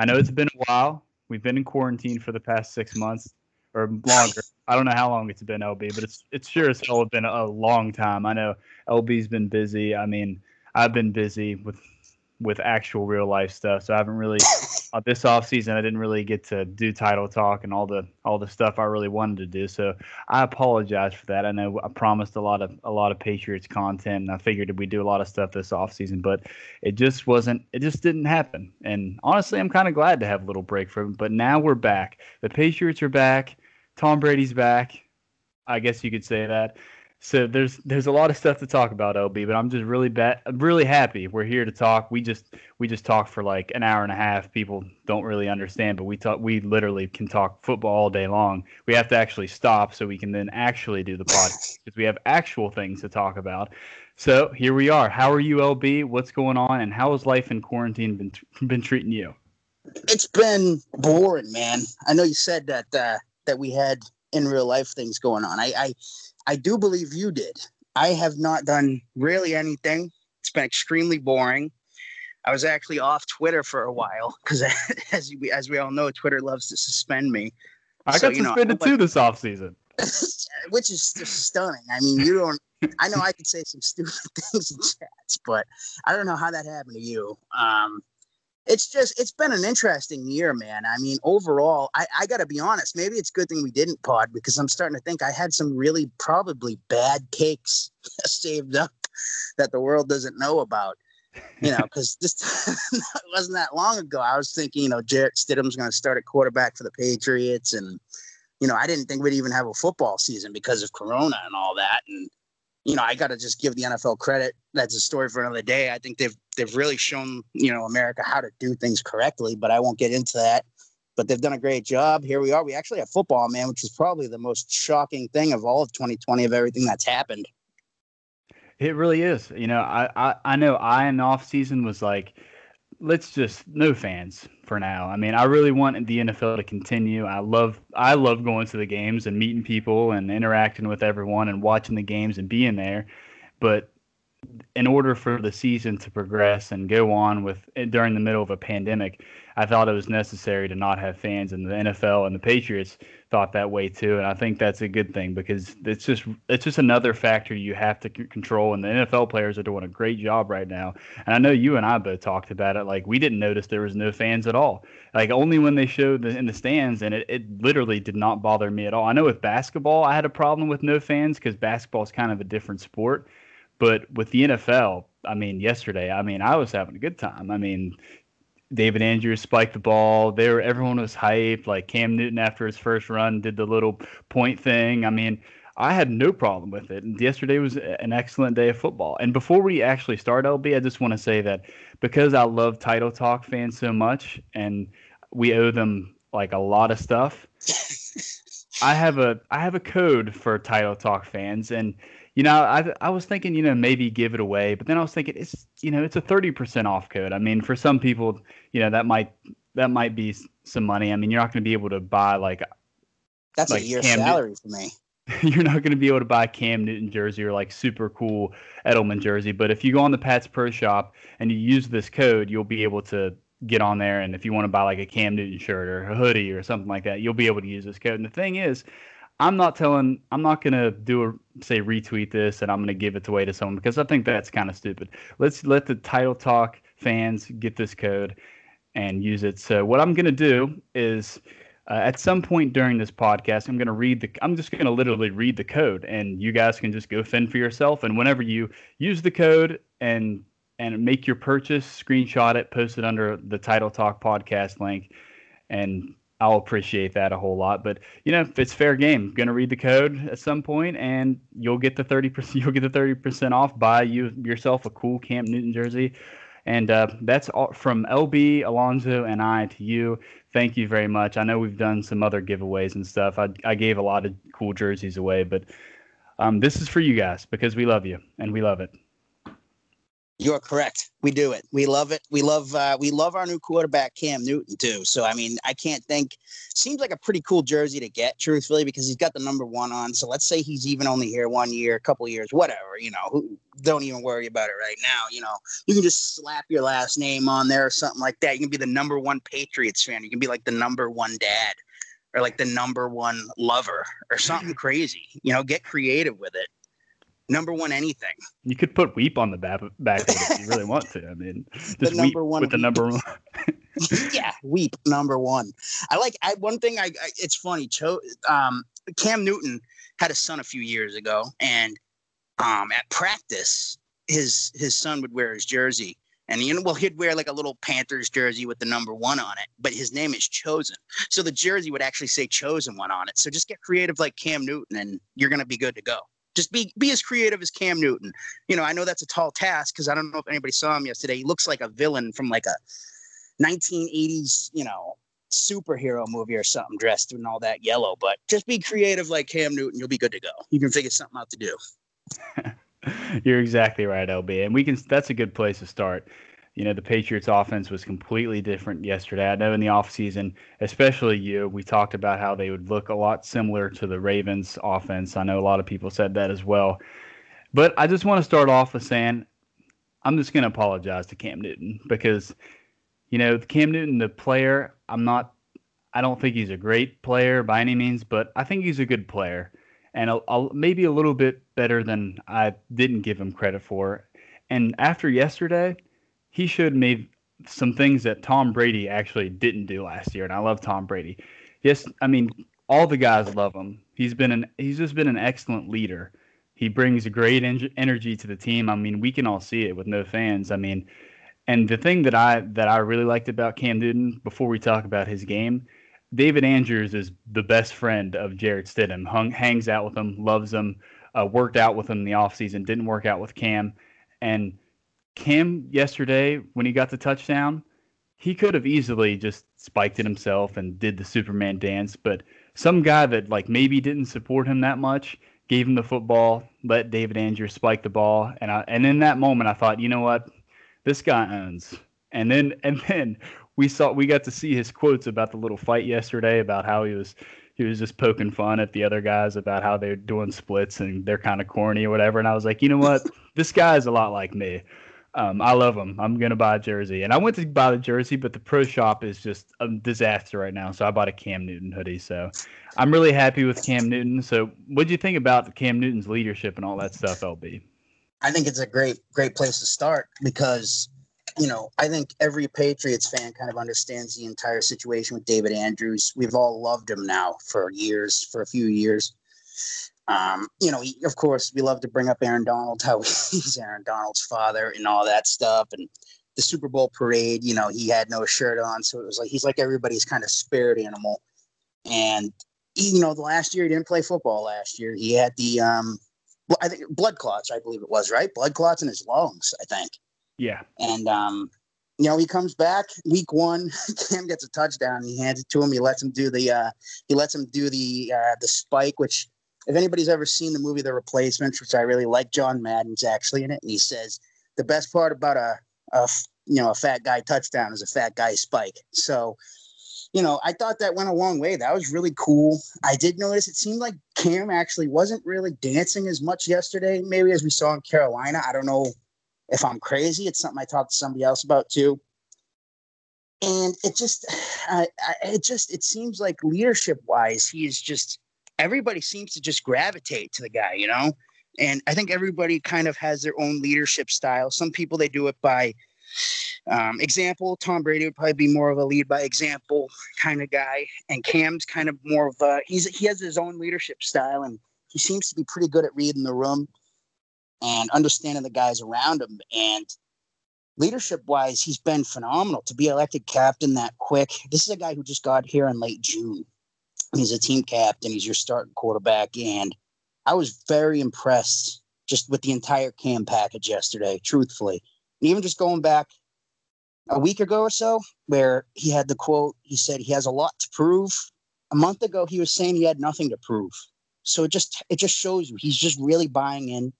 I know it's been a while. We've been in quarantine for the past six months or longer. I don't know how long it's been, LB, but it's it's sure as hell been a long time. I know LB's been busy. I mean, I've been busy with with actual real life stuff. So I haven't really uh, this off season I didn't really get to do title talk and all the all the stuff I really wanted to do. So I apologize for that. I know I promised a lot of a lot of Patriots content and I figured we do a lot of stuff this off season, but it just wasn't it just didn't happen. And honestly, I'm kind of glad to have a little break from it. But now we're back. The Patriots are back. Tom Brady's back. I guess you could say that. So there's there's a lot of stuff to talk about, LB, but I'm just really bad, really happy we're here to talk. We just we just talk for like an hour and a half. People don't really understand, but we talk we literally can talk football all day long. We have to actually stop so we can then actually do the podcast because we have actual things to talk about. So here we are. How are you, LB? What's going on, and how has life in quarantine been been treating you? It's been boring, man. I know you said that uh, that we had in real life things going on. I, I I do believe you did. I have not done really anything. It's been extremely boring. I was actually off Twitter for a while because, as we as we all know, Twitter loves to suspend me. I so, got suspended know, too this off season, which is just stunning. I mean, you don't. I know I could say some stupid things in chats, but I don't know how that happened to you. Um, it's just it's been an interesting year, man. I mean, overall, I, I gotta be honest, maybe it's a good thing we didn't pod because I'm starting to think I had some really probably bad cakes saved up that the world doesn't know about. You know, because this it wasn't that long ago. I was thinking, you know, Jarrett Stidham's gonna start at quarterback for the Patriots and you know, I didn't think we'd even have a football season because of Corona and all that. And you know, I got to just give the NFL credit. That's a story for another day. I think they've they've really shown you know America how to do things correctly, but I won't get into that. But they've done a great job. Here we are. We actually have football, man, which is probably the most shocking thing of all of 2020 of everything that's happened. It really is. You know, I I, I know I in the off season was like let's just no fans for now. I mean, I really want the NFL to continue. I love I love going to the games and meeting people and interacting with everyone and watching the games and being there. But in order for the season to progress and go on with eh, during the middle of a pandemic, I thought it was necessary to not have fans, and the NFL and the Patriots thought that way too. And I think that's a good thing because it's just it's just another factor you have to c- control. And the NFL players are doing a great job right now. And I know you and I both talked about it. Like we didn't notice there was no fans at all. Like only when they showed the, in the stands, and it, it literally did not bother me at all. I know with basketball, I had a problem with no fans because basketball is kind of a different sport. But with the NFL, I mean, yesterday, I mean, I was having a good time. I mean, David Andrews spiked the ball. There, everyone was hyped. Like Cam Newton after his first run did the little point thing. I mean, I had no problem with it. And yesterday was an excellent day of football. And before we actually start, LB, I just want to say that because I love Title Talk fans so much, and we owe them like a lot of stuff. I have a I have a code for Title Talk fans, and you know, I I was thinking, you know, maybe give it away, but then I was thinking it's you know, it's a 30% off code. I mean, for some people, you know, that might that might be some money. I mean, you're not going to be able to buy like That's like a year's Cam salary for me. You're not going to be able to buy Cam Newton jersey or like super cool Edelman jersey, but if you go on the Pats Pro Shop and you use this code, you'll be able to get on there and if you want to buy like a Cam Newton shirt or a hoodie or something like that, you'll be able to use this code. And the thing is, I'm not telling. I'm not gonna do a say retweet this and I'm gonna give it away to someone because I think that's kind of stupid. Let's let the title talk fans get this code and use it. So what I'm gonna do is. Uh, at some point during this podcast, I'm going to read the. I'm just going to literally read the code, and you guys can just go fend for yourself. And whenever you use the code and and make your purchase, screenshot it, post it under the Title Talk podcast link, and I'll appreciate that a whole lot. But you know, it's fair game, gonna read the code at some point, and you'll get the thirty percent. You'll get the thirty percent off. Buy you yourself a cool Cam Newton jersey, and uh, that's all from LB Alonzo and I to you. Thank you very much. I know we've done some other giveaways and stuff. I I gave a lot of cool jerseys away, but um, this is for you guys because we love you and we love it. You're correct. We do it. We love it. We love uh, we love our new quarterback Cam Newton too. So I mean, I can't think. Seems like a pretty cool jersey to get, truthfully, because he's got the number one on. So let's say he's even only here one year, a couple years, whatever. You know, who, don't even worry about it right now. You know, you can just slap your last name on there or something like that. You can be the number one Patriots fan. You can be like the number one dad or like the number one lover or something crazy. You know, get creative with it number one anything. You could put Weep on the back, back if you really want to. I mean, just Weep one with the number one. yeah, Weep number one. I like. I one thing. I, I it's funny. Cho, um, Cam Newton had a son a few years ago, and um, at practice, his his son would wear his jersey. And you know, well, he'd wear like a little Panthers jersey with the number one on it, but his name is Chosen. So the jersey would actually say Chosen one on it. So just get creative like Cam Newton, and you're gonna be good to go just be be as creative as Cam Newton. You know, I know that's a tall task because I don't know if anybody saw him yesterday. He looks like a villain from like a 1980s, you know, superhero movie or something, dressed in all that yellow. But just be creative like Cam Newton, you'll be good to go. You can figure something out to do. You're exactly right, LB, and we can. That's a good place to start you know the Patriots offense was completely different yesterday. I know in the offseason, especially you, we talked about how they would look a lot similar to the Ravens offense. I know a lot of people said that as well. But I just want to start off with saying I'm just going to apologize to Cam Newton because you know, Cam Newton the player, I'm not I don't think he's a great player by any means, but I think he's a good player and a, a, maybe a little bit better than I didn't give him credit for. And after yesterday, he should made some things that Tom Brady actually didn't do last year, and I love Tom Brady. Yes, I mean all the guys love him. He's been an he's just been an excellent leader. He brings a great en- energy to the team. I mean, we can all see it with no fans. I mean, and the thing that I that I really liked about Cam Newton before we talk about his game, David Andrews is the best friend of Jarrett Stidham. Hung, hangs out with him, loves him, uh, worked out with him in the offseason, didn't work out with Cam, and Cam yesterday when he got the touchdown, he could have easily just spiked it himself and did the Superman dance, but some guy that like maybe didn't support him that much gave him the football, let David Andrews spike the ball, and I and in that moment I thought, you know what, this guy owns. And then and then we saw we got to see his quotes about the little fight yesterday about how he was he was just poking fun at the other guys about how they're doing splits and they're kind of corny or whatever. And I was like, you know what, this guy is a lot like me. Um, I love them. I'm gonna buy a jersey, and I went to buy the jersey, but the pro shop is just a disaster right now. So I bought a Cam Newton hoodie. So I'm really happy with Cam Newton. So what do you think about Cam Newton's leadership and all that stuff, LB? I think it's a great, great place to start because you know I think every Patriots fan kind of understands the entire situation with David Andrews. We've all loved him now for years, for a few years. Um, you know, he, of course, we love to bring up Aaron Donald, how he's Aaron Donald's father and all that stuff. And the Super Bowl parade, you know, he had no shirt on. So it was like he's like everybody's kind of spirit animal. And, he, you know, the last year he didn't play football last year. He had the, um, I think blood clots, I believe it was, right? Blood clots in his lungs, I think. Yeah. And, um, you know, he comes back week one. Cam gets a touchdown. He hands it to him. He lets him do the uh, he lets him do the uh, the spike, which if anybody's ever seen the movie The Replacements, which I really like, John Madden's actually in it, and he says the best part about a, a you know a fat guy touchdown is a fat guy spike. So, you know, I thought that went a long way. That was really cool. I did notice it seemed like Cam actually wasn't really dancing as much yesterday, maybe as we saw in Carolina. I don't know if I'm crazy. It's something I talked to somebody else about too. And it just, I, I, it just, it seems like leadership wise, he is just everybody seems to just gravitate to the guy, you know? And I think everybody kind of has their own leadership style. Some people, they do it by um, example. Tom Brady would probably be more of a lead by example kind of guy. And Cam's kind of more of a, he's, he has his own leadership style and he seems to be pretty good at reading the room and understanding the guys around him. And leadership wise, he's been phenomenal to be elected captain that quick. This is a guy who just got here in late June he's a team captain. He's your starting quarterback, and I was very impressed just with the entire cam package yesterday. Truthfully, and even just going back a week ago or so, where he had the quote, he said he has a lot to prove. A month ago, he was saying he had nothing to prove. So it just it just shows you he's just really buying in.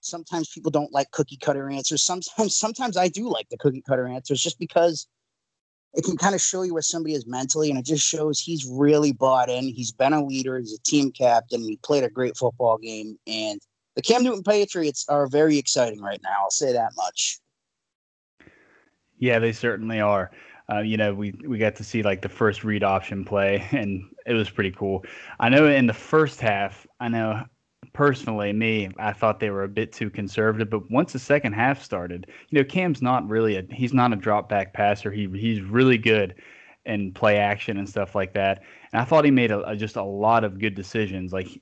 Sometimes people don't like cookie cutter answers. Sometimes sometimes I do like the cookie cutter answers just because it can kind of show you where somebody is mentally, and it just shows he's really bought in. He's been a leader, he's a team captain, he played a great football game, and the Cam Newton Patriots are very exciting right now. I'll say that much. Yeah, they certainly are. Uh, you know, we we got to see like the first read option play, and it was pretty cool. I know in the first half, I know personally, me, I thought they were a bit too conservative. But once the second half started, you know, Cam's not really a he's not a drop back passer. He he's really good in play action and stuff like that. And I thought he made a, a, just a lot of good decisions. Like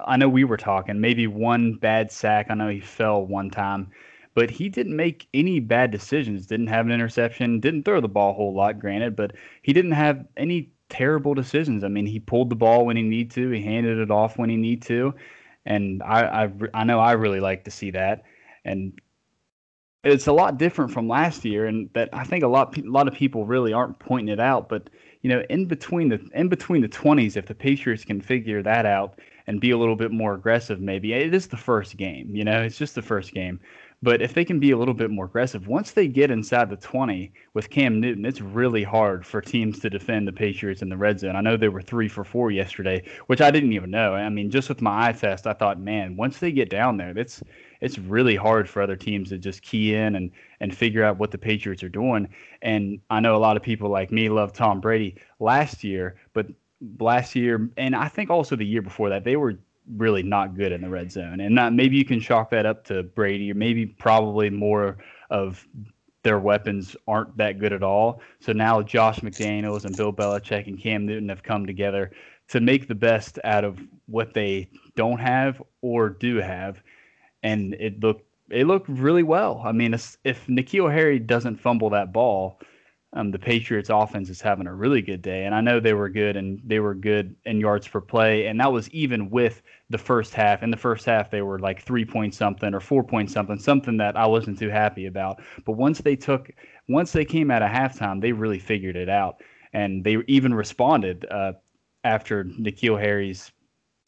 I know we were talking maybe one bad sack. I know he fell one time, but he didn't make any bad decisions. Didn't have an interception. Didn't throw the ball a whole lot, granted, but he didn't have any terrible decisions. I mean, he pulled the ball when he need to. He handed it off when he need to, and I I, I know I really like to see that. And it's a lot different from last year, and that I think a lot a lot of people really aren't pointing it out. But you know, in between the in between the twenties, if the Patriots can figure that out and be a little bit more aggressive, maybe it is the first game. You know, it's just the first game. But if they can be a little bit more aggressive, once they get inside the 20 with Cam Newton, it's really hard for teams to defend the Patriots in the red zone. I know they were three for four yesterday, which I didn't even know. I mean, just with my eye test, I thought, man, once they get down there, it's it's really hard for other teams to just key in and and figure out what the Patriots are doing. And I know a lot of people like me love Tom Brady last year, but last year and I think also the year before that, they were really not good in the red zone. And not, maybe you can chalk that up to Brady, or maybe probably more of their weapons aren't that good at all. So now Josh McDaniels and Bill Belichick and Cam Newton have come together to make the best out of what they don't have or do have, and it looked it looked really well. I mean, if N'Keal Harry doesn't fumble that ball, um, the Patriots offense is having a really good day. And I know they were good and they were good in yards per play. And that was even with the first half. In the first half, they were like three point something or four point something, something that I wasn't too happy about. But once they took, once they came out of halftime, they really figured it out. And they even responded uh, after N'Keal Harry's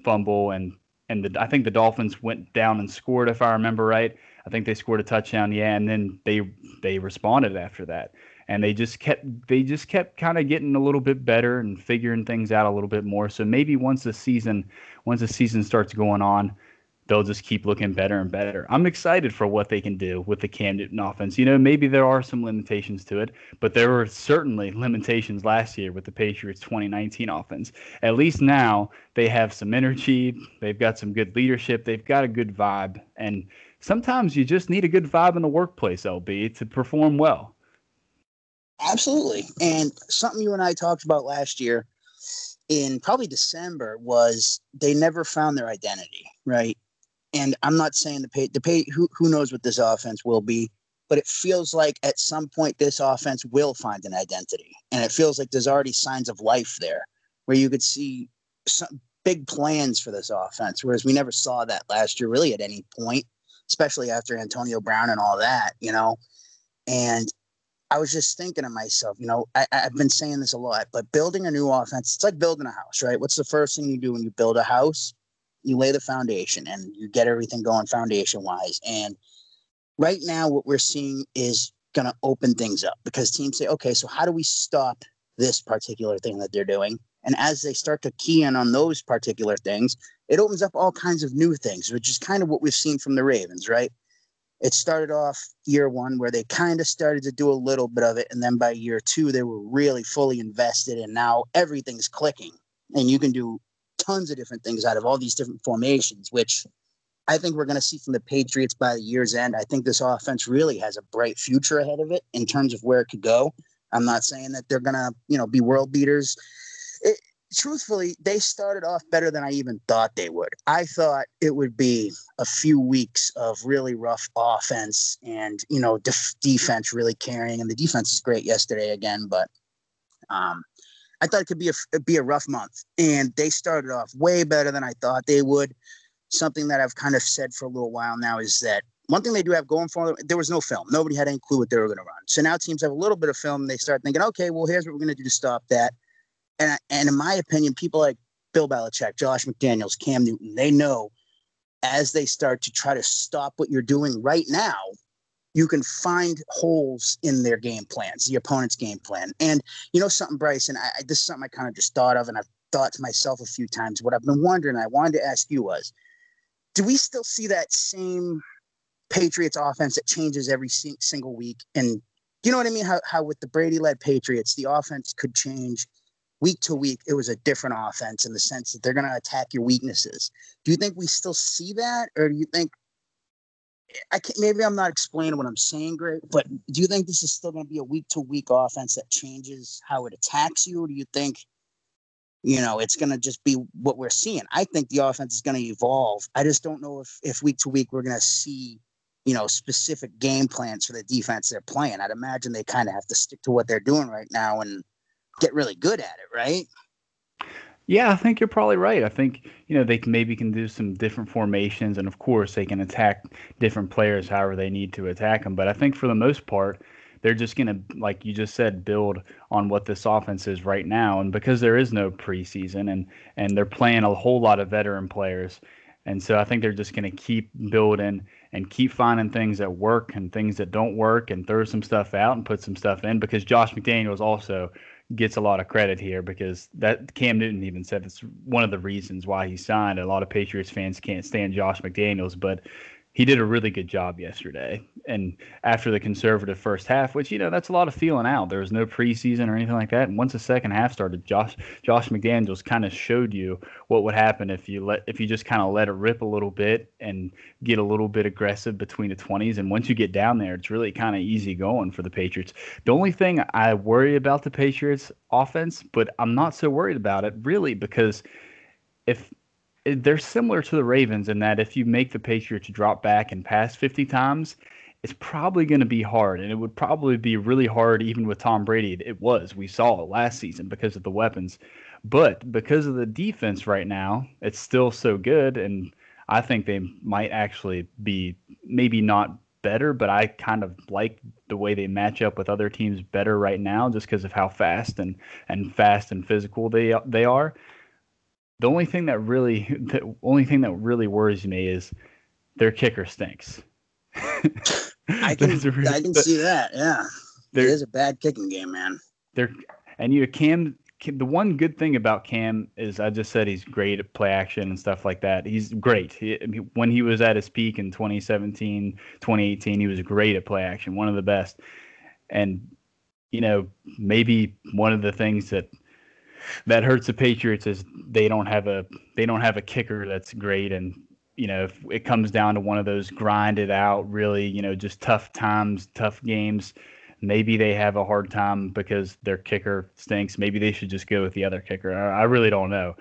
fumble and and the, I think the Dolphins went down and scored if I remember right. I think they scored a touchdown, yeah, and then they they responded after that and they just kept they just kept kind of getting a little bit better and figuring things out a little bit more. So maybe once the season once the season starts going on, they'll just keep looking better and better. I'm excited for what they can do with the Cam Newton offense. You know, maybe there are some limitations to it, but there were certainly limitations last year with the Patriots 2019 offense. At least now they have some energy, they've got some good leadership, they've got a good vibe, and sometimes you just need a good vibe in the workplace, LB, to perform well. Absolutely. And something you and I talked about last year in probably December was they never found their identity, right? And I'm not saying the pay the pay who who knows what this offense will be, but it feels like at some point this offense will find an identity. And it feels like there's already signs of life there where you could see some big plans for this offense, whereas we never saw that last year really at any point, especially after Antonio Brown and all that, you know. And I was just thinking to myself, you know, I, have been saying this a lot, but building a new offense, it's like building a house, right? What's the first thing you do when you build a house? You lay the foundation and you get everything going foundation wise. And right now, what we're seeing is going to open things up because teams say, okay, so how do we stop this particular thing that they're doing? And as they start to key in on those particular things, it opens up all kinds of new things, which is kind of what we've seen from the Ravens, right? It started off year one where they kind of started to do a little bit of it and then by year two they were really fully invested and now everything's clicking and you can do tons of different things out of all these different formations which i think we're going to see from the patriots by the year's end. I think this offense really has a bright future ahead of it in terms of where it could go. I'm not saying that they're going to you know be world beaters. It, truthfully, they started off better than I even thought they would. I thought it would be a few weeks of really rough offense and, you know, def- defense really carrying. And the defense is great yesterday again, but um, I thought it could be a be a rough month. And they started off way better than I thought they would. Something that I've kind of said for a little while now is that one thing they do have going for them, there was no film. Nobody had any clue what they were going to run. So now teams have a little bit of film. And they start thinking, okay, well, here's what we're going to do to stop that and and in my opinion, people like Bill Belichick, Josh McDaniels, Cam Newton, they know as they start to try to stop what you're doing right now, you can find holes in their game plans, the opponent's game plan. And you know something, Bryson, I, this is something I kind of just thought of, and I've thought to myself a few times. What I've been wondering, I wanted to ask you was, do we still see that same Patriots offense that changes every single week? And you know what I mean? How, how with the Brady led Patriots, the offense could change week to week. It was a different offense in the sense that they're going to attack your weaknesses. Do you think we still see that? Or do you think, I can't, maybe I'm not explaining what I'm saying great, but do you think this is still going to be a week to week offense that changes how it attacks you? Or do you think, you know, it's going to just be what we're seeing? I think the offense is going to evolve. I just don't know if, if week to week we're going to see you know, specific game plans for the defense they're playing. I'd imagine they kind of have to stick to what they're doing right now and get really good at it, right? Yeah, I think you're probably right. I think you know they can, maybe can do some different formations, and of course they can attack different players however they need to attack them. But I think for the most part, they're just to, like you just said, build on what this offense is right now. And because there is no preseason, and and they're playing a whole lot of veteran players, and so I think they're just to keep building and keep finding things that work and things that don't work and throw some stuff out and put some stuff in because Josh McDaniels also gets a lot of credit here because that Cam Newton even said it's one of the reasons why he signed. A lot of Patriots fans can't stand Josh McDaniels, but he did a really good job yesterday. And after the conservative first half, which you know that's a lot of feeling out. There was no preseason or anything like that. And once the second half started, Josh Josh McDaniels kind of showed you what would happen if you let if you just kind of let it rip a little bit and get a little bit aggressive between the 20s. And once you get down there, it's really kind of easy going for the Patriots. The only thing I worry about the Patriots offense, but I'm not so worried about it really because if they're similar to the Ravens in that if you make the Patriots drop back and pass 50 times, it's probably going to be hard. And it would probably be really hard even with Tom Brady. It was. We saw it last season because of the weapons. But because of the defense right now, it's still so good. And I think they might actually be maybe not better, but I kind of like the way they match up with other teams better right now just because of how fast and, and fast and physical they they are. The only thing that really, the only thing that really worries me is their kicker stinks. I can, really, I can see that. Yeah, it is a bad kicking game, man. They're and you Cam. The one good thing about Cam is I just said he's great at play action and stuff like that. He's great. He, when he was at his peak in 2017, 2018, he was great at play action, one of the best. And you know, maybe one of the things that that hurts the Patriots is they don't have a they don't have a kicker that's great. And you know if it comes down to one of those grinded out really you know just tough times tough games maybe they have a hard time because their kicker stinks. Maybe they should just go with the other kicker. I, I really don't know.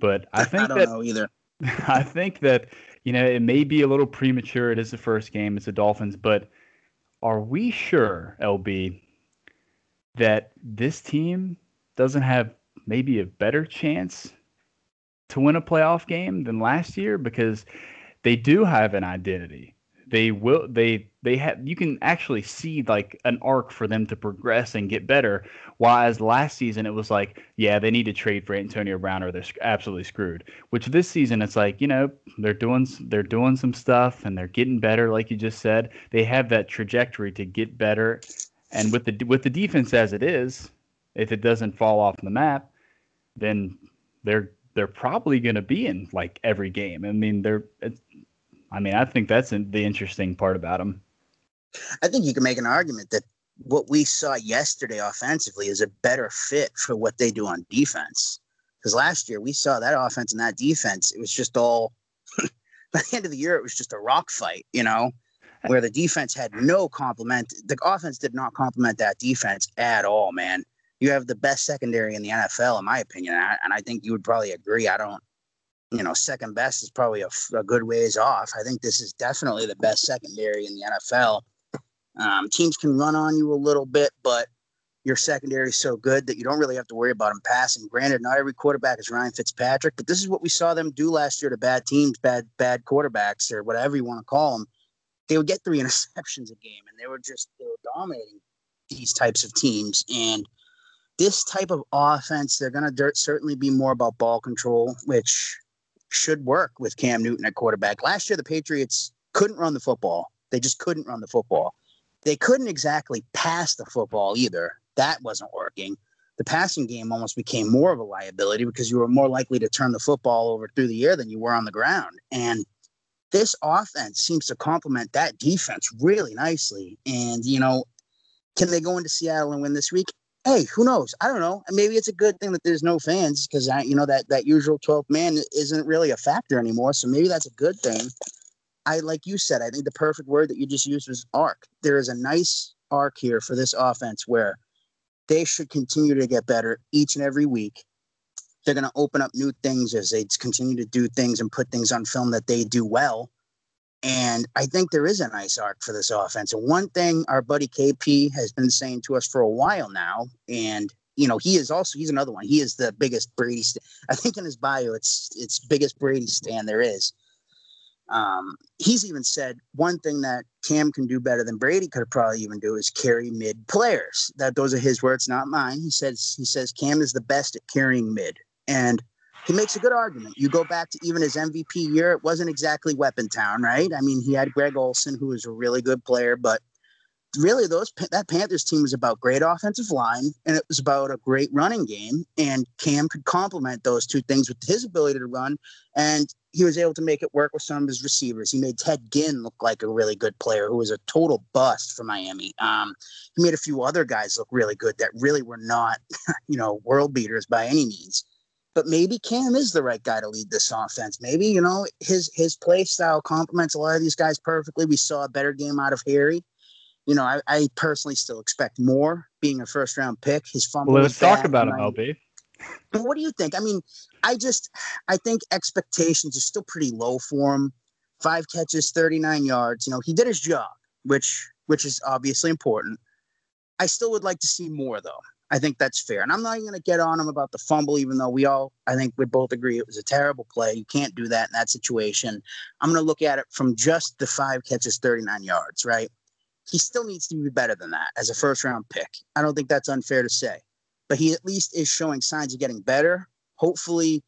But I think I don't that, know either. I think that you know it may be a little premature. It is the first game. It's the Dolphins. But are we sure LB that this team doesn't have maybe a better chance to win a playoff game than last year because they do have an identity. They will they they have you can actually see like an arc for them to progress and get better. Whereas last season it was like, yeah, they need to trade for Antonio Brown or they're absolutely screwed. Which this season it's like, you know, they're doing they're doing some stuff and they're getting better, like you just said. They have that trajectory to get better, and with the with the defense as it is, if it doesn't fall off the map, then they're they're probably going to be in like every game. I mean, they're. I mean, I think that's the interesting part about them. I think you can make an argument that what we saw yesterday offensively is a better fit for what they do on defense. Because last year we saw that offense and that defense, it was just all. by the end of the year, it was just a rock fight, you know, where the defense had no complement. The offense did not complement that defense at all, man you have the best secondary in the NFL, in my opinion. And I, think you would probably agree. I don't, you know, second best is probably a, a, good ways off. I think this is definitely the best secondary in the NFL. Um, teams can run on you a little bit, but your secondary is so good that you don't really have to worry about them passing. Granted, not every quarterback is Ryan Fitzpatrick, but this is what we saw them do last year to bad teams, bad bad quarterbacks, or whatever you want to call them. They would get three interceptions a game, and they were just they were dominating these types of teams. And this type of offense, they're going to certainly be more about ball control, which should work with Cam Newton at quarterback. Last year, the Patriots couldn't run the football. They just couldn't run the football. They couldn't exactly pass the football either. That wasn't working. The passing game almost became more of a liability because you were more likely to turn the football over through the air than you were on the ground. And this offense seems to complement that defense really nicely. And, you know, can they go into Seattle and win this week? Hey, who knows? I don't know. Maybe it's a good thing that there's no fans because I, you know, that that usual 12th man isn't really a factor anymore. So maybe that's a good thing. I like you said, I think the perfect word that you just used was arc. There is a nice arc here for this offense where they should continue to get better each and every week. They're going to open up new things as they continue to do things and put things on film that they do well. And I think there is a nice arc for this offense. And one thing our buddy KP has been saying to us for a while now, and you know, he is also he's another one. He is the biggest Brady. St- I think in his bio, it's it's biggest Brady stand there is. Um, he's even said one thing that Cam can do better than Brady could probably even do is carry mid players. That those are his words, not mine. He says he says Cam is the best at carrying mid, and he makes a good argument. You go back to even his MVP year, it wasn't exactly Weapon Town, right? I mean, he had Greg Olsen, who was a really good player, but really those that Panthers team was about great offensive line and it was about a great running game. And Cam could complement those two things with his ability to run, and he was able to make it work with some of his receivers. He made Ted Ginn look like a really good player who was a total bust for Miami. Um, he made a few other guys look really good that really were not, you know, world beaters by any means. But maybe Cam is the right guy to lead this offense. Maybe you know his his play style complements a lot of these guys perfectly. We saw a better game out of Harry you know, I, I, personally still expect more being a first round pick. His fumble. Well, let's talk about him, LB. But what do you think? I mean, I just I think expectations are still pretty low for him. Five catches, 39 yards. You know, he did his job, which which is obviously important. I still would like to see more though. I think that's fair. And I'm not even going to get on him about the fumble, even though we all, I think we both agree it was a terrible play. You can't do that in that situation. I'm going to look at it from just the five catches, 39 yards, right? he still needs to be better than that as a first round pick. I don't think that's unfair to say, but he at least is showing signs of getting better. Hopefully,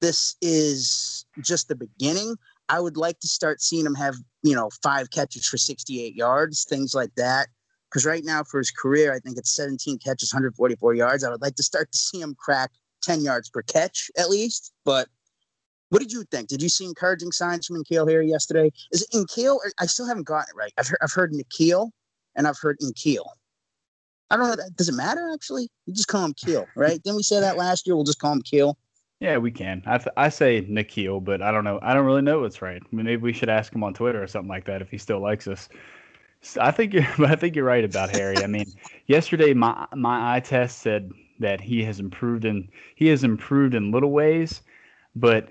this is just the beginning. I would like to start seeing him have, you know, five catches for 68 yards, things like that. Because right now, for his career, I think it's 17 catches, 144 yards. I would like to start to see him crack 10 yards per catch at least. But what did you think? Did you see encouraging signs from N'Keal here yesterday? Is it N'Keal? I still haven't gotten it right. I've heard, I've heard N'Keal and I've heard N'Keal. I don't know. Does it matter actually? You just call him Keel, right? Didn't we say that last year? We'll just call him Keel. Yeah, we can. I, th- I say N'Keal, but I don't know. I don't really know what's right. I mean, maybe we should ask him on Twitter or something like that if he still likes us. I think you're, I think you're right about Harry. I mean, yesterday my my eye test said that he has improved in he has improved in little ways, but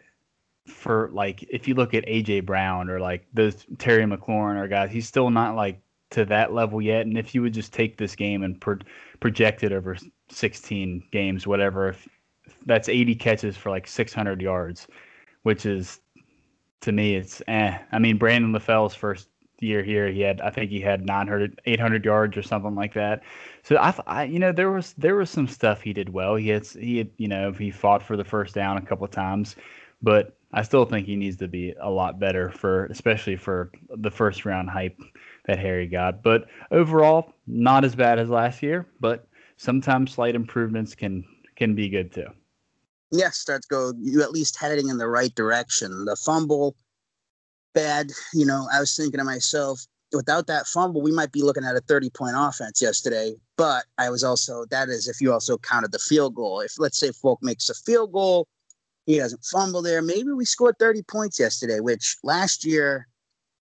for like if you look at AJ Brown or like those Terry McLaurin or guys, he's still not like to that level yet. And if you would just take this game and pro- project it over 16 games, whatever, if, that's 80 catches for like 600 yards, which is to me it's eh. I mean Brandon LaFell's first year here, he had I think he had 900 800 yards or something like that. So I, I you know there was there was some stuff he did well. He had he had you know he fought for the first down a couple of times, but I still think he needs to be a lot better for, especially for the first round hype that Harry got. But overall, not as bad as last year. But sometimes slight improvements can can be good too. Yeah, starts go. You at least heading in the right direction. The fumble, bad. You know, I was thinking to myself, without that fumble, we might be looking at a 30 point offense yesterday. But I was also, that is if you also counted the field goal. If let's say Folk makes a field goal, he doesn't fumble there. Maybe we scored 30 points yesterday, which last year,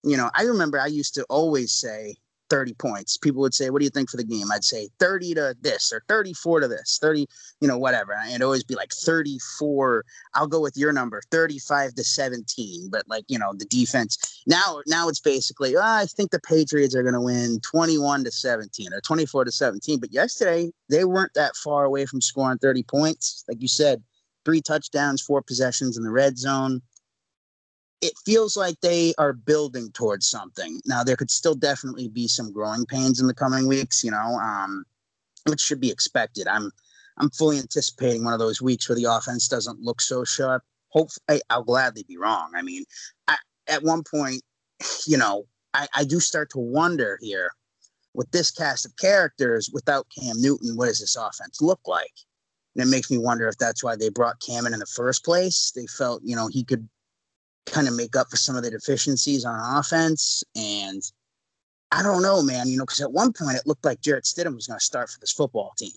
you know, I remember I used to always say 30 points. People would say, What do you think for the game? I'd say 30 to this or 34 to this, 30, you know, whatever. And it'd always be like 34. I'll go with your number, 35 to 17. But like, you know, the defense now, now it's basically, oh, I think the Patriots are going to win 21 to 17 or 24 to 17. But yesterday, they weren't that far away from scoring 30 points. Like you said, three touchdowns, four possessions in the red zone. It feels like they are building towards something. Now, there could still definitely be some growing pains in the coming weeks, you know, um, which should be expected. I'm I'm fully anticipating one of those weeks where the offense doesn't look so sharp. Hopefully, I'll gladly be wrong. I mean, I, at one point, you know, I, I do start to wonder here with this cast of characters without Cam Newton, what does this offense look like? And it makes me wonder if that's why they brought Cam in in the first place. They felt, you know, he could kind of make up for some of the deficiencies on offense. And I don't know, man, you know, because at one point it looked like Jarrett Stidham was going to start for this football team.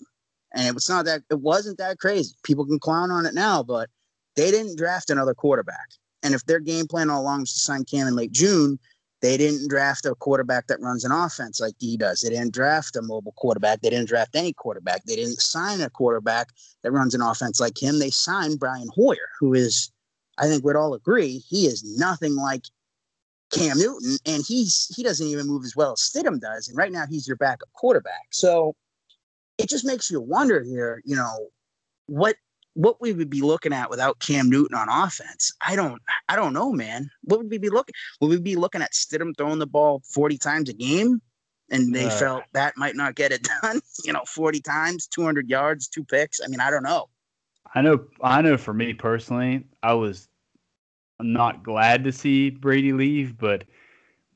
And it was not that, it wasn't that crazy. People can clown on it now, but they didn't draft another quarterback. And if their game plan all along was to sign Cam in late June, they didn't draft a quarterback that runs an offense like he does. They didn't draft a mobile quarterback. They didn't draft any quarterback. They didn't sign a quarterback that runs an offense like him. They signed Brian Hoyer, who is, I think we'd all agree, he is nothing like Cam Newton, and he's he doesn't even move as well as Stidham does. And right now he's your backup quarterback. So it just makes you wonder here, you know, what what we would be looking at without Cam Newton on offense, I don't, I don't know, man. What would we be looking? Would we be looking at Stidham throwing the ball forty times a game, and they uh, felt that might not get it done? You know, forty times, two hundred yards, two picks. I mean, I don't know. I know, I know. For me personally, I was not glad to see Brady leave, but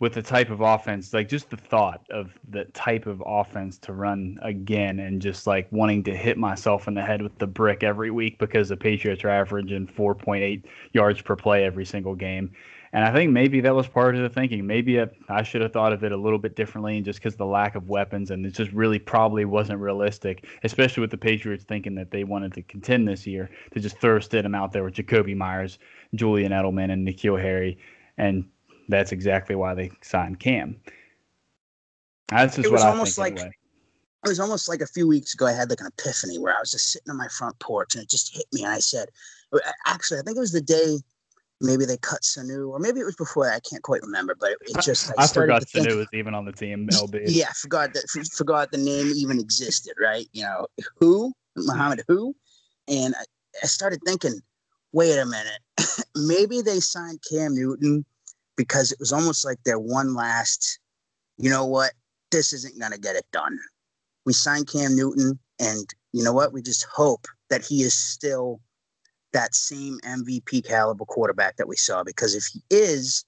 with the type of offense, like just the thought of the type of offense to run again and just like wanting to hit myself in the head with the brick every week because the Patriots are averaging 4.8 yards per play every single game. And I think maybe that was part of the thinking. Maybe I, I should have thought of it a little bit differently, and just because the lack of weapons, and it just really probably wasn't realistic, especially with the Patriots thinking that they wanted to contend this year, to just throw Stidham out there with Jakobi Meyers, Julian Edelman, and N'Keal Harry, and that's exactly why they signed Cam. That's just it was what almost like anyway. it was almost like a few weeks ago. I had like an epiphany where I was just sitting on my front porch and it just hit me, and I said, uh, actually, I think it was the day maybe they cut Sanu, or maybe it was before. I can't quite remember, but it, it just I, I forgot Sanu think, was even on the team. LB. Yeah, forgot that forgot the name even existed. Right? You know who Mohamed who, and I, I started thinking, wait a minute, maybe they signed Cam Newton because it was almost like their one last, you know what, this isn't going to get it done. We signed Cam Newton, and you know what? We just hope that he is still that same MVP caliber quarterback that we saw. Because if he is,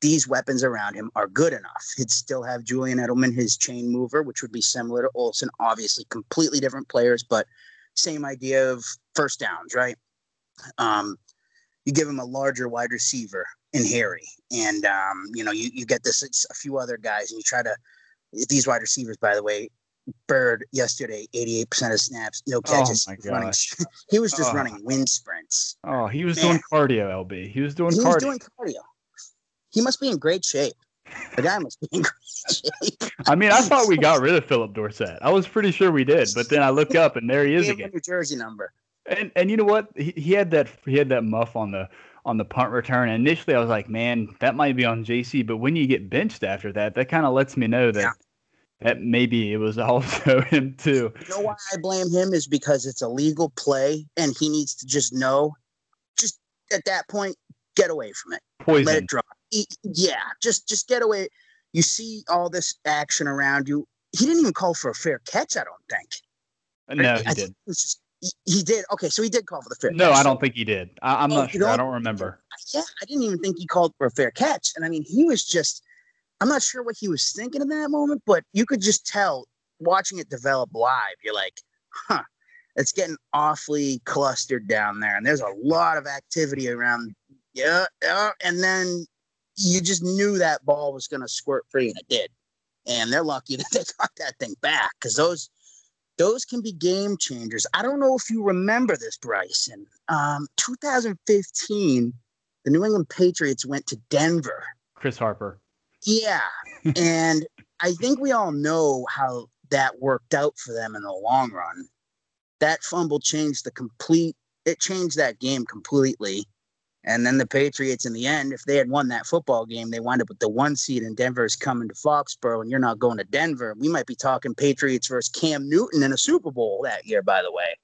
these weapons around him are good enough. He'd still have Julian Edelman, his chain mover, which would be similar to Olsen. Obviously, completely different players, but same idea of first downs, right? Um, you give him a larger wide receiver in Harry, and um, you know you you get this a few other guys, and you try to these wide receivers. By the way, Byrd yesterday, eighty eight percent of snaps, no oh catches. Oh running, he was just oh. running wind sprints. Oh, he was Man. doing cardio, LB. He was doing he cardio. was doing cardio. He must be in great shape. The guy must be in great shape. I mean, I thought we got rid of Phillip Dorsett. I was pretty sure we did, but then I look up and there he is again. New Jersey number. And and you know what? He, he had that he had that muff on the on the punt return. And initially, I was like, man, that might be on JC. But when you get benched after that, that kind of lets me know that. Yeah. That maybe it was also him too. You know why I blame him is because it's a legal play, and he needs to just know, just at that point, get away from it. Poison. Let it drop. He, yeah, just just get away. You see all this action around you. He didn't even call for a fair catch. I don't think. Uh, no, he I did. Just he, did. Okay, so he did call for the fair. No, catch. I don't think he did. I, am oh, not sure. I don't remember. Yeah, I didn't even think he called for a fair catch. And I mean, he was just. I'm not sure what he was thinking in that moment, but you could just tell watching it develop live. You're like, huh, it's getting awfully clustered down there, and there's a lot of activity around. Yeah, yeah, and then you just knew that ball was going to squirt free, and it did. And they're lucky that they got that thing back because those those can be game changers. I don't know if you remember this, Bryson. Um, 2015, the New England Patriots went to Denver. Chris Harper. Yeah. and I think we all know how that worked out for them in the long run. That fumble changed the complete, it changed that game completely. And then the Patriots, in the end, if they had won that football game, they wind up with the one seed, and Denver's coming to Foxborough, and you're not going to Denver. We might be talking Patriots versus Cam Newton in a Super Bowl that year, by the way.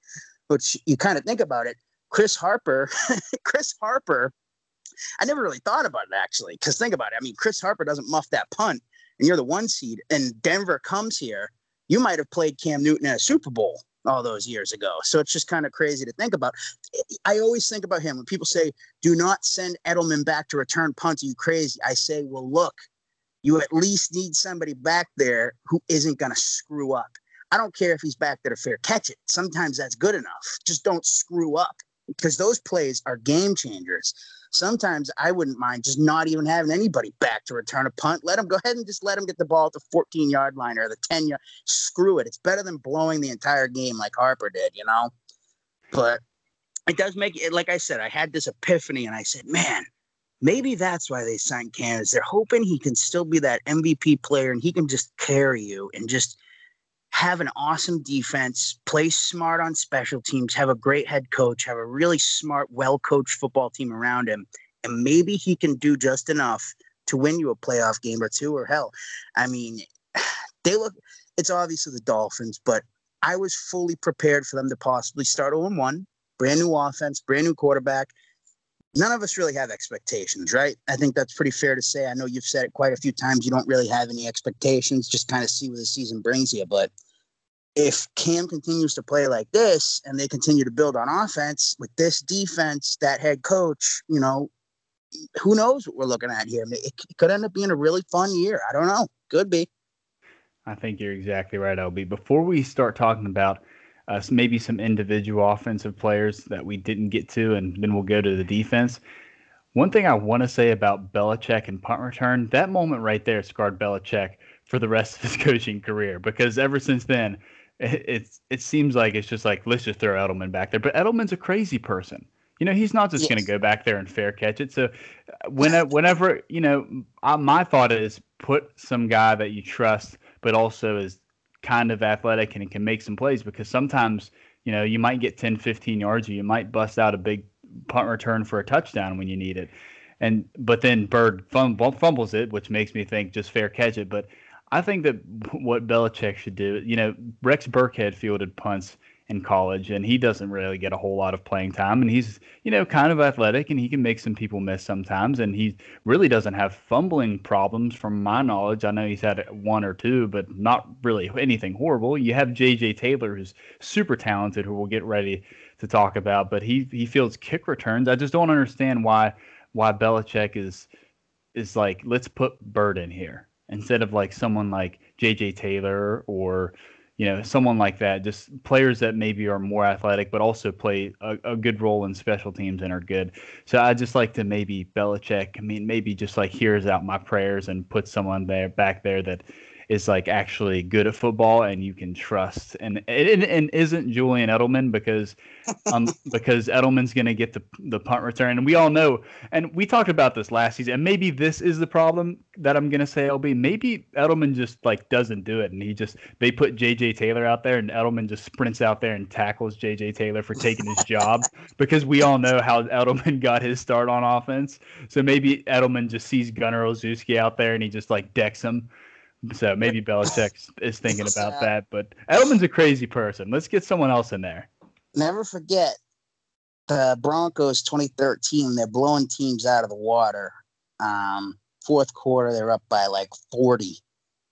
Which you kind of think about it. Chris Harper, Chris Harper, I never really thought about it actually, because think about it. I mean, Chris Harper doesn't muff that punt, and you're the one seed, and Denver comes here. You might have played Cam Newton in a Super Bowl all those years ago. So it's just kind of crazy to think about. I always think about him when people say, "Do not send Edelman back to return punts." Are you crazy? I say, "Well, look, you at least need somebody back there who isn't going to screw up. I don't care if he's back there to fair catch it. Sometimes that's good enough. Just don't screw up because those plays are game changers sometimes I wouldn't mind just not even having anybody back to return a punt. Let them go ahead and just let them get the ball at the 14 yard line or the 10 yard. Screw it. It's better than blowing the entire game like Harper did, you know? But it does make it, like I said, I had this epiphany and I said, man, maybe that's why they signed Cam. They're hoping he can still be that MVP player and he can just carry you and just have an awesome defense, play smart on special teams, have a great head coach, have a really smart, well coached football team around him. And maybe he can do just enough to win you a playoff game or two, or hell. I mean, they look, it's obviously the Dolphins, but I was fully prepared for them to possibly start 0 1, brand new offense, brand new quarterback. None of us really have expectations, right? I think that's pretty fair to say. I know you've said it quite a few times. You don't really have any expectations, just kind of see what the season brings you. But if Cam continues to play like this and they continue to build on offense with this defense, that head coach, you know, who knows what we're looking at here? It, could end up being a really fun year. I don't know. Could be. I think you're exactly right, LB. Before we start talking about uh, maybe some individual offensive players that we didn't get to, and then we'll go to the defense. One thing I want to say about Belichick and punt return, that moment right there scarred Belichick for the rest of his coaching career because ever since then, it, it's it seems like it's just like let's just throw Edelman back there. But Edelman's a crazy person. You know, he's not just yes. going to go back there and fair catch it. So, uh, whenever, whenever you know, I, my thought is put some guy that you trust, but also is kind of athletic and can make some plays because sometimes you know you might get 10, 15 yards, or you might bust out a big punt return for a touchdown when you need it. And but then Byrd fumbles it, which makes me think just fair catch it. But I think that what Belichick should do, you know, Rex Burkhead fielded punts in college, and he doesn't really get a whole lot of playing time. And he's, you know, kind of athletic, and he can make some people miss sometimes. And he really doesn't have fumbling problems, from my knowledge. I know he's had one or two, but not really anything horrible. You have J.J. Taylor, who's super talented, who we'll get ready to talk about, but he he fields kick returns. I just don't understand why why Belichick is is like let's put Byrd in here instead of like someone like JJ Taylor or you know someone like that just players that maybe are more athletic but also play a, a, good role in special teams and are good. So i just like to maybe Belichick I mean maybe just like hears out my prayers and put someone there back there that is like actually good at football and you can trust. And it, and isn't Julian Edelman because um because Edelman's going to get the the punt return and we all know and we talked about this last season and maybe this is the problem that I'm going to say LB maybe Edelman just like doesn't do it and he just they put JJ Taylor out there and Edelman just sprints out there and tackles JJ Taylor for taking his job because we all know how Edelman got his start on offense. So maybe Edelman just sees Gunner Olszewski out there and he just like decks him so maybe Belichick is thinking about that. But Edelman's a crazy person. Let's get someone else in there. Never forget the Broncos 2013. They're blowing teams out of the water. Um, fourth quarter, they're up by like 40.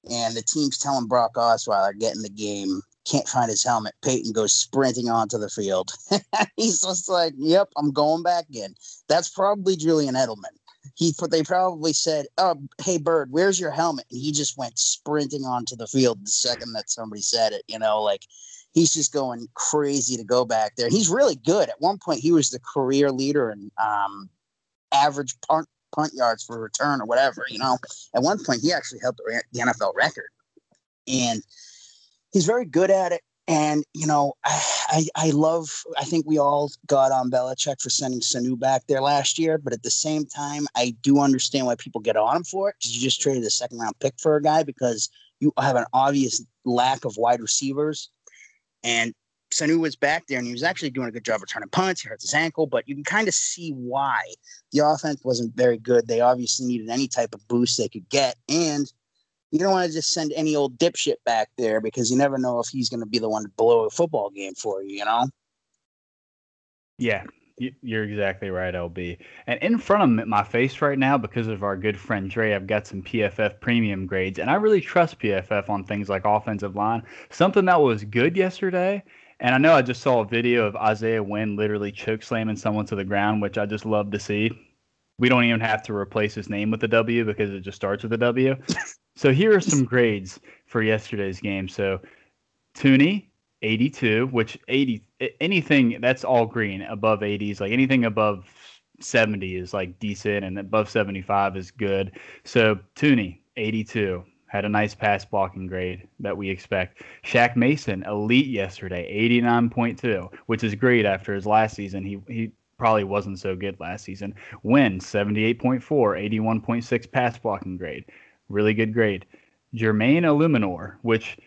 And the team's telling Brock Osweiler, get in the game. Can't find his helmet. Peyton goes sprinting onto the field. He's just like, yep, I'm going back in. That's probably Julian Edelman he they probably said, "Oh, hey Byrd, where's your helmet?" And he just went sprinting onto the field the second that somebody said it. You know, like he's just going crazy to go back there. He's really good. At one point, he was the career leader in um, average punt punt yards for return or whatever. You know, at one point he actually held the, the NFL record, and he's very good at it. And you know, I, I, I love. I think we all got on Belichick for sending Sanu back there last year, but at the same time, I do understand why people get on him for it you just traded a second round pick for a guy because you have an obvious lack of wide receivers, and Sanu was back there and he was actually doing a good job returning punts. He hurt his ankle, but you can kind of see why the offense wasn't very good. They obviously needed any type of boost they could get, and you don't want to just send any old dipshit back there because you never know if he's going to be the one to blow a football game for you, you know? Yeah, you're exactly right, LB. And in front of my face right now, because of our good friend Dre, I've got some PFF premium grades, and I really trust PFF on things like offensive line. Something that was good yesterday And I know I just saw a video of Isaiah Wynn literally choke slamming someone to the ground, which I just love to see. We don't even have to replace his name with a W because it just starts with a W. so here are some grades for yesterday's game. So Thuney, 82, which 80 anything that's all green above 80s, like anything above 70 is like decent and above 75 is good. So Thuney, 82 had a nice pass blocking grade that we expect. Shaq Mason, elite yesterday, 89.2, which is great after his last season. He he probably wasn't so good last season. Wynn, 78.4, 81.6 pass blocking grade. Really good grade. Jermaine Eluemunor, which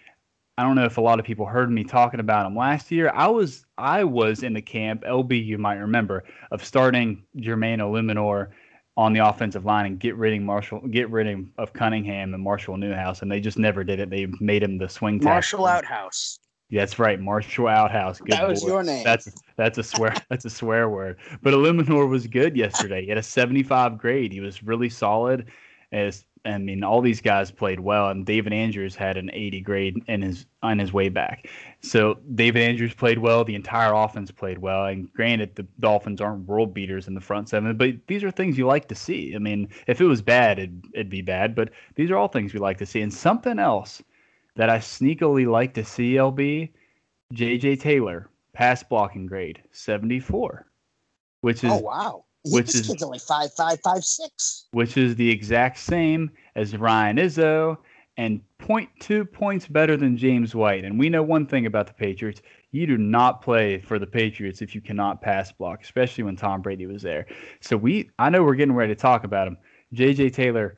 I don't know if a lot of people heard me talking about him last year. I was I was in the camp, LB you might remember, of starting Jermaine Eluemunor on the offensive line and get rid of Marshall, get rid of Cunningham and Marshall Newhouse, and they just never did it. They made him the swing tackle. Marshall Outhouse. Yeah, that's right, Marshall Outhouse. Good that was boy. your name. That's that's a swear that's a swear word. But Eluemunor was good yesterday. He had a 75 grade. He was really solid. As I mean, all these guys played well, and David Andrews had an 80 grade in his on his way back. So David Andrews played well. The entire offense played well. And granted, the Dolphins aren't world beaters in the front seven, but these are things you like to see. I mean, if it was bad, it'd, it'd be bad. But these are all things we like to see. And something else that I sneakily like to see, LB, J.J. Taylor, pass blocking grade 74, which is oh wow which this is kid's only five five five six. Which is the exact same as Ryan Izzo and 0.2 points better than James White. And we know one thing about the Patriots: you do not play for the Patriots if you cannot pass block, especially when Tom Brady was there. So we, I know we're getting ready to talk about him. J.J. Taylor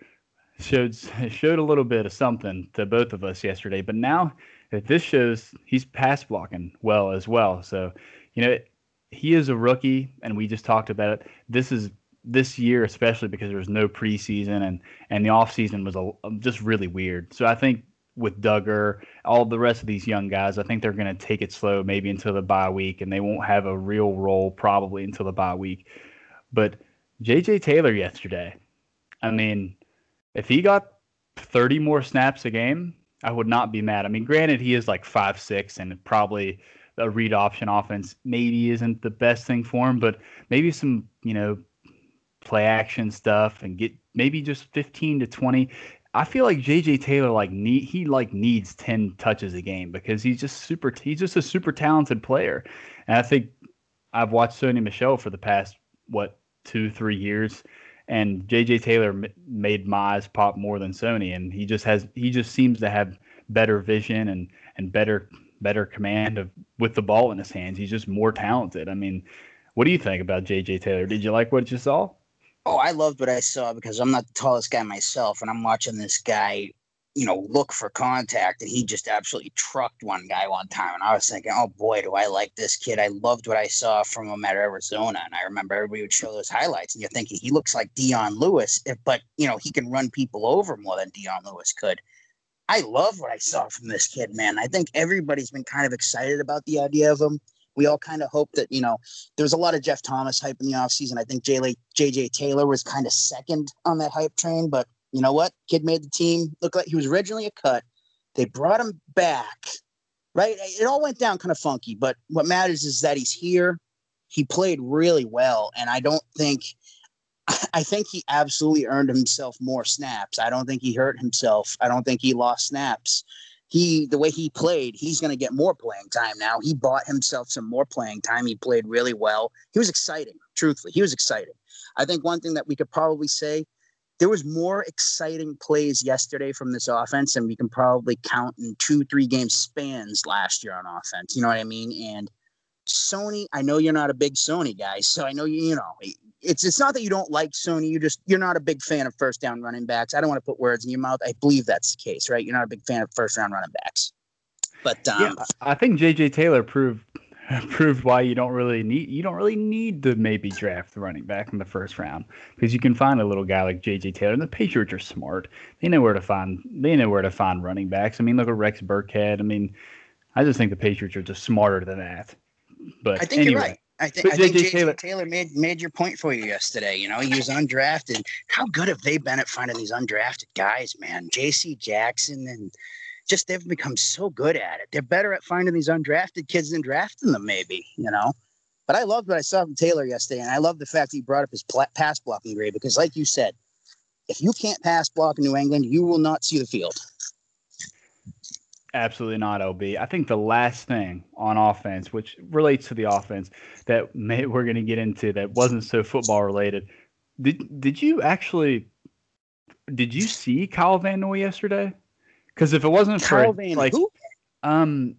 showed showed a little bit of something to both of us yesterday, but now this shows he's pass blocking well as well. So you know he is a rookie, and we just talked about it. This is this year, especially because there was no preseason and and the offseason was a, just really weird. So I think with Dugger, all the rest of these young guys, I think they're going to take it slow, maybe until the bye week, and they won't have a real role probably until the bye week. But J.J. Taylor yesterday, I mean, if he got 30 more snaps a game, I would not be mad. I mean, granted, he is like five six and probably a read option offense maybe isn't the best thing for him, but maybe some, you know, play action stuff and get maybe just 15 to 20. I feel like JJ Taylor like need he like needs 10 touches a game because he's just super he's just a super talented player. And I think I've watched Sony Michel for the past what 2 3 years and JJ Taylor m- made my eyes pop more than Sony and he just has he just seems to have better vision and and better better command of with the ball in his hands. He's just more talented. I mean, what do you think about JJ Taylor? Did you like what you saw? Oh, I loved what I saw because I'm not the tallest guy myself, and I'm watching this guy, you know, look for contact, and he just absolutely trucked one guy one time, and I was thinking, oh boy, do I like this kid? I loved what I saw from him at Arizona, and I remember everybody would show those highlights, and you're thinking he looks like Dion Lewis, but you know he can run people over more than Dion Lewis could. I love what I saw from this kid, man. I think everybody's been kind of excited about the idea of him. We all kind of hope that, you know, there was a lot of Jeff Thomas hype in the offseason. I think JJ Taylor was kind of second on that hype train, but you know what? Kid made the team look like he was originally a cut. They brought him back, right? It all went down kind of funky, but what matters is that he's here. He played really well, and I don't think I think he absolutely earned himself more snaps. I don't think he hurt himself. I don't think he lost snaps. He, the way he played, he's going to get more playing time now. He bought himself some more playing time. He played really well. He was exciting, truthfully. He was exciting. I think one thing that we could probably say there was more exciting plays yesterday from this offense and we can probably count in two, three game spans last year on offense. You know what I mean? And Sony, I know you're not a big Sony guy, so I know you, you know, it's it's not that you don't like Sony. You just you're not a big fan of first down running backs. I don't want to put words in your mouth. I believe that's the case, right? You're not a big fan of first round running backs. But um, yeah, I think JJ Taylor proved proved why you don't really need you don't really need to maybe draft the running back in the first round because you can find a little guy like JJ Taylor. And the Patriots are smart; they know where to find they know where to find running backs. I mean, look at Rex Burkhead. I mean, I just think the Patriots are just smarter than that. But I think anyway. you're right. I think, I think JJ Taylor. Taylor made made your point for you yesterday. You know, he was undrafted. How good have they been at finding these undrafted guys, man? J.C. Jackson and just they've become so good at it. They're better at finding these undrafted kids than drafting them, maybe, you know. But I loved what I saw from Taylor yesterday, and I love the fact he brought up his pl- pass blocking grade because, like you said, if you can't pass block in New England, you will not see the field. Absolutely not, OB. I think the last thing on offense, which relates to the offense that may, we're going to get into that wasn't so football related. Did did you actually did you see Kyle Van Noy yesterday? Because if it wasn't Kyle for Van like, who? um,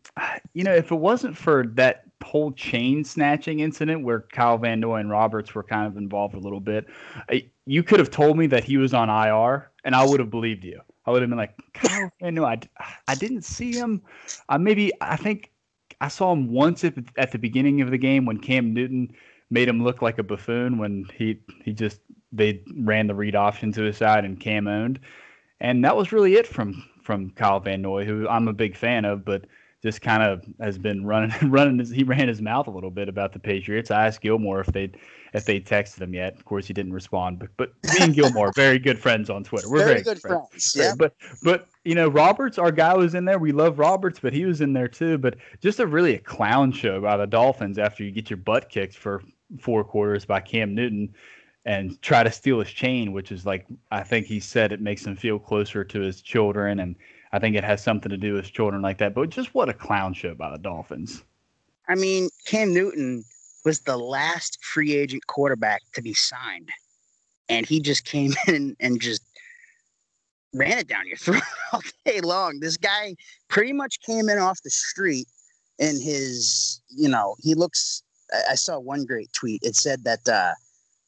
you know, if it wasn't for that whole chain snatching incident where Kyle Van Noy and Roberts were kind of involved a little bit, you could have told me that he was on IR, and I would have believed you. I would have been like, Kyle Van Noy, I, I didn't see him. I maybe I think I saw him once at, at the beginning of the game when Cam Newton made him look like a buffoon when he he just they ran the read option to his side and Cam owned, and that was really it from from Kyle Van Noy, who I'm a big fan of, but just kind of has been running running his, he ran his mouth a little bit about the Patriots. I asked Gilmore if they if they texted him yet. Of course, he didn't respond. But but me and Gilmore, very good friends on Twitter. We're very, very good friends. friends. Yeah. But but you know, Roberts, our guy was in there. We love Roberts, but he was in there too. But just a really a clown show by the Dolphins after you get your butt kicked for four quarters by Cam Newton and try to steal his chain, which is like I think he said it makes him feel closer to his children, and I think it has something to do with children like that. But just what a clown show by the Dolphins. I mean, Cam Newton was the last free agent quarterback to be signed, and he just came in and just ran it down your throat all day long. This guy pretty much came in off the street in his, you know, he looks. I, I saw one great tweet. It said that. uh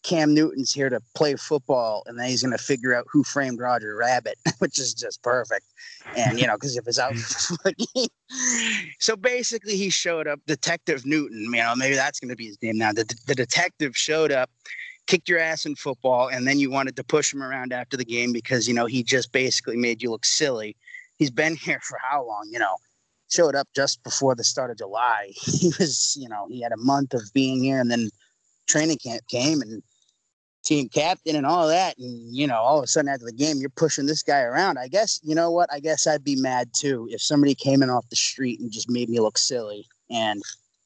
Cam Newton's here to play football, and then he's going to figure out who framed Roger Rabbit, which is just perfect. And you know, because if it's out, so basically, he showed up, Detective Newton. You know, maybe that's going to be his name now. The, the detective showed up, kicked your ass in football, and then you wanted to push him around after the game because you know he just basically made you look silly. He's been here for how long? You know, showed up just before the start of July. He was, you know, he had a month of being here, and then training camp came and team captain and all that. And, you know, all of a sudden after the game, you're pushing this guy around. I guess, you know what? I guess I'd be mad too if somebody came in off the street and just made me look silly. And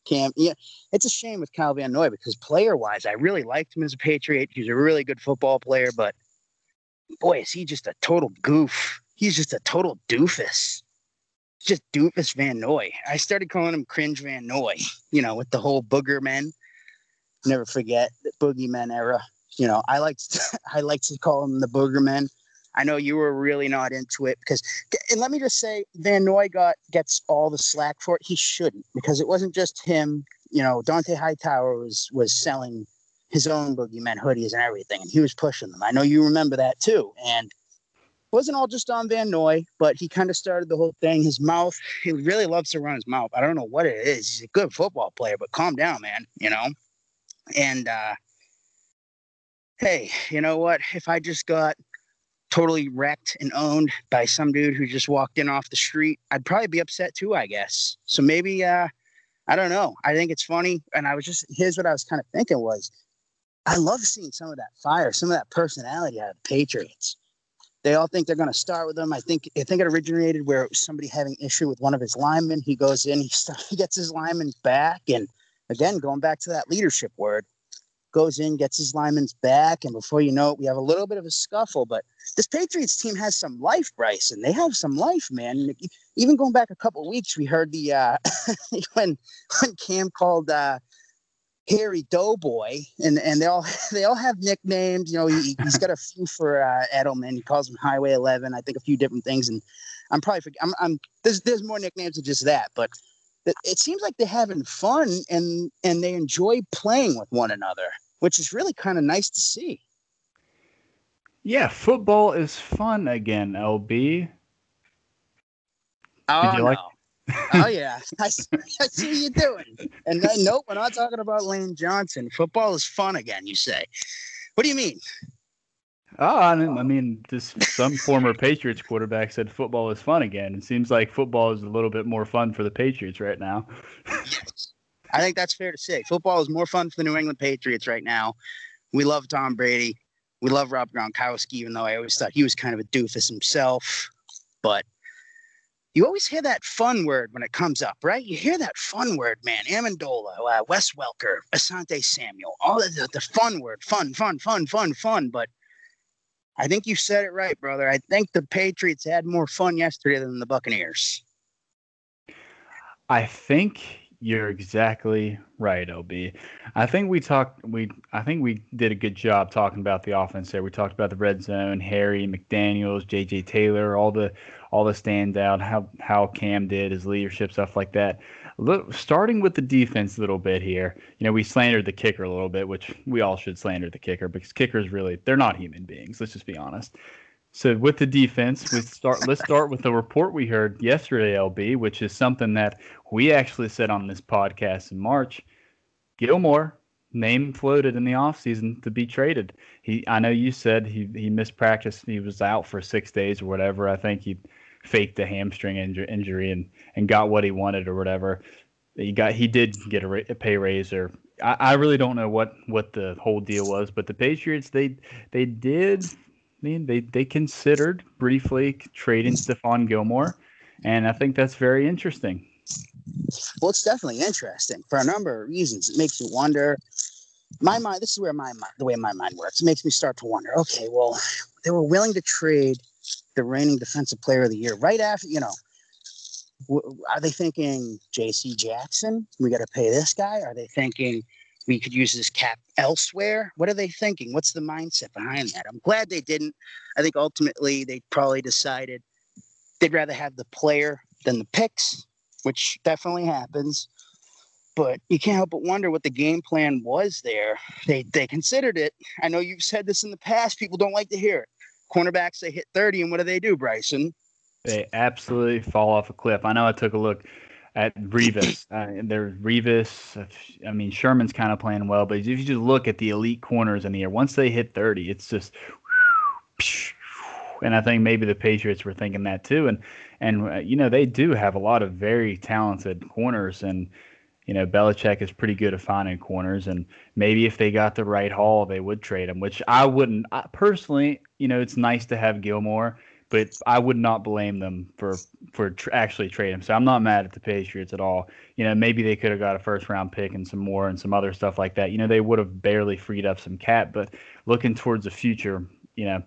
Cam, yeah, it's a shame with Kyle Van Noy because player wise, I really liked him as a Patriot. He's a really good football player, but boy, is he just a total goof. He's just a total doofus. Just doofus Van Noy. I started calling him cringe Van Noy, you know, with the whole booger men. Never forget the boogeyman era you know, I like to, I like to call them the boogermen. I know you were really not into it because, and let me just say, Van Noy got gets all the slack for it. He shouldn't because it wasn't just him. You know, Dont'a Hightower was was selling his own boogeyman hoodies and everything, and he was pushing them. I know you remember that too. And it wasn't all just on Van Noy, but he kind of started the whole thing. His mouth, he really loves to run his mouth. I don't know what it is. He's a good football player, but calm down, man. You know, and uh, hey, you know what? If I just got totally wrecked and owned by some dude who just walked in off the street, I'd probably be upset too, I guess. So maybe uh I don't know. I think it's funny. And I was just here's what I was kind of thinking was I love seeing some of that fire, some of that personality out of the Patriots. They all think they're going to start with them. I think I think it originated where it was somebody having issue with one of his linemen. He goes in, he, he gets his linemen back, and again going back to that leadership word goes in, gets his linemen's back, and before you know it, we have a little bit of a scuffle. But this Patriots team has some life, Bryson. They have some life, man. Even going back a couple weeks, we heard the uh, when when Cam called uh, Harry Doughboy, and and they all they all have nicknames. You know, he, has got a few for uh, Edelman. He calls him Highway Eleven. I think a few different things, and I'm probably I'm, I'm there's there's more nicknames than just that, but it seems like they're having fun and and they enjoy playing with one another which is really kind of nice to see. Yeah, football is fun again, LB. Oh, Did you no. like? oh yeah, I see, I see what you're doing. And then, nope, we're not talking about Lane Johnson. Football is fun again. You say? What do you mean? Oh, I mean, I mean, just some former Patriots quarterback said football is fun again. It seems like football is a little bit more fun for the Patriots right now. yes. I think that's fair to say. Football is more fun for the New England Patriots right now. We love Tom Brady. We love Rob Gronkowski, even though I always thought he was kind of a doofus himself. But you always hear that fun word when it comes up, right? You hear that fun word, man. Amendola, uh, Wes Welker, Asante Samuel, all the, the fun word, fun, fun, fun, fun, fun. But I think you said it right, brother. I think the Patriots had more fun yesterday than the Buccaneers. I think you're exactly right, LB. I think we talked we I think we did a good job talking about the offense there. We talked about the red zone, Harry, McDaniels, JJ Taylor, all the all the standout, how how Cam did, his leadership, stuff like that. Starting with the defense a little bit here. You know, we slandered the kicker a little bit, which we all should slander the kicker because kickers really they're not human beings. Let's just be honest. So with the defense, we start. let's start with the report we heard yesterday, LB, which is something that we actually said on this podcast in March. Gilmore name floated in the offseason to be traded. He, I know you said he he missed practice. He was out for six days or whatever. I think he faked a hamstring injury, injury and and got what he wanted or whatever. He got he did get a, a pay raise or I, I really don't know what what the whole deal was, but the Patriots they they did mean, they they considered briefly trading Stephon Gilmore, and I think that's very interesting. Well, it's definitely interesting for a number of reasons. It makes you wonder. My mind. This is where my mind, the way my mind works. It makes me start to wonder. Okay, well, they were willing to trade the reigning defensive player of the year right after. You know, are they thinking J.C. Jackson? We got to pay this guy. Are they thinking we could use this cap elsewhere. What are they thinking? What's the mindset behind that? I'm glad they didn't. I think ultimately they probably decided they'd rather have the player than the picks, which definitely happens. But you can't help but wonder what the game plan was there. They they considered it. I know you've said this in the past. People don't like to hear it. Cornerbacks they hit 30, and what do they do, Bryson? They absolutely fall off a cliff. I know I took a look at Revis. Uh, there's Revis. I mean, Sherman's kind of playing well, but if you just look at the elite corners in the air, once they hit 30, it's just. And I think maybe the Patriots were thinking that too. And and uh, you know they do have a lot of very talented corners, and you know Belichick is pretty good at finding corners. And maybe if they got the right haul, they would trade him. Which I wouldn't I, personally. You know, it's nice to have Gilmore but I would not blame them for for tr- actually trade him. So I'm not mad at the Patriots at all. You know, maybe they could have got a first round pick and some more and some other stuff like that. You know, they would have barely freed up some cap, but looking towards the future, you know,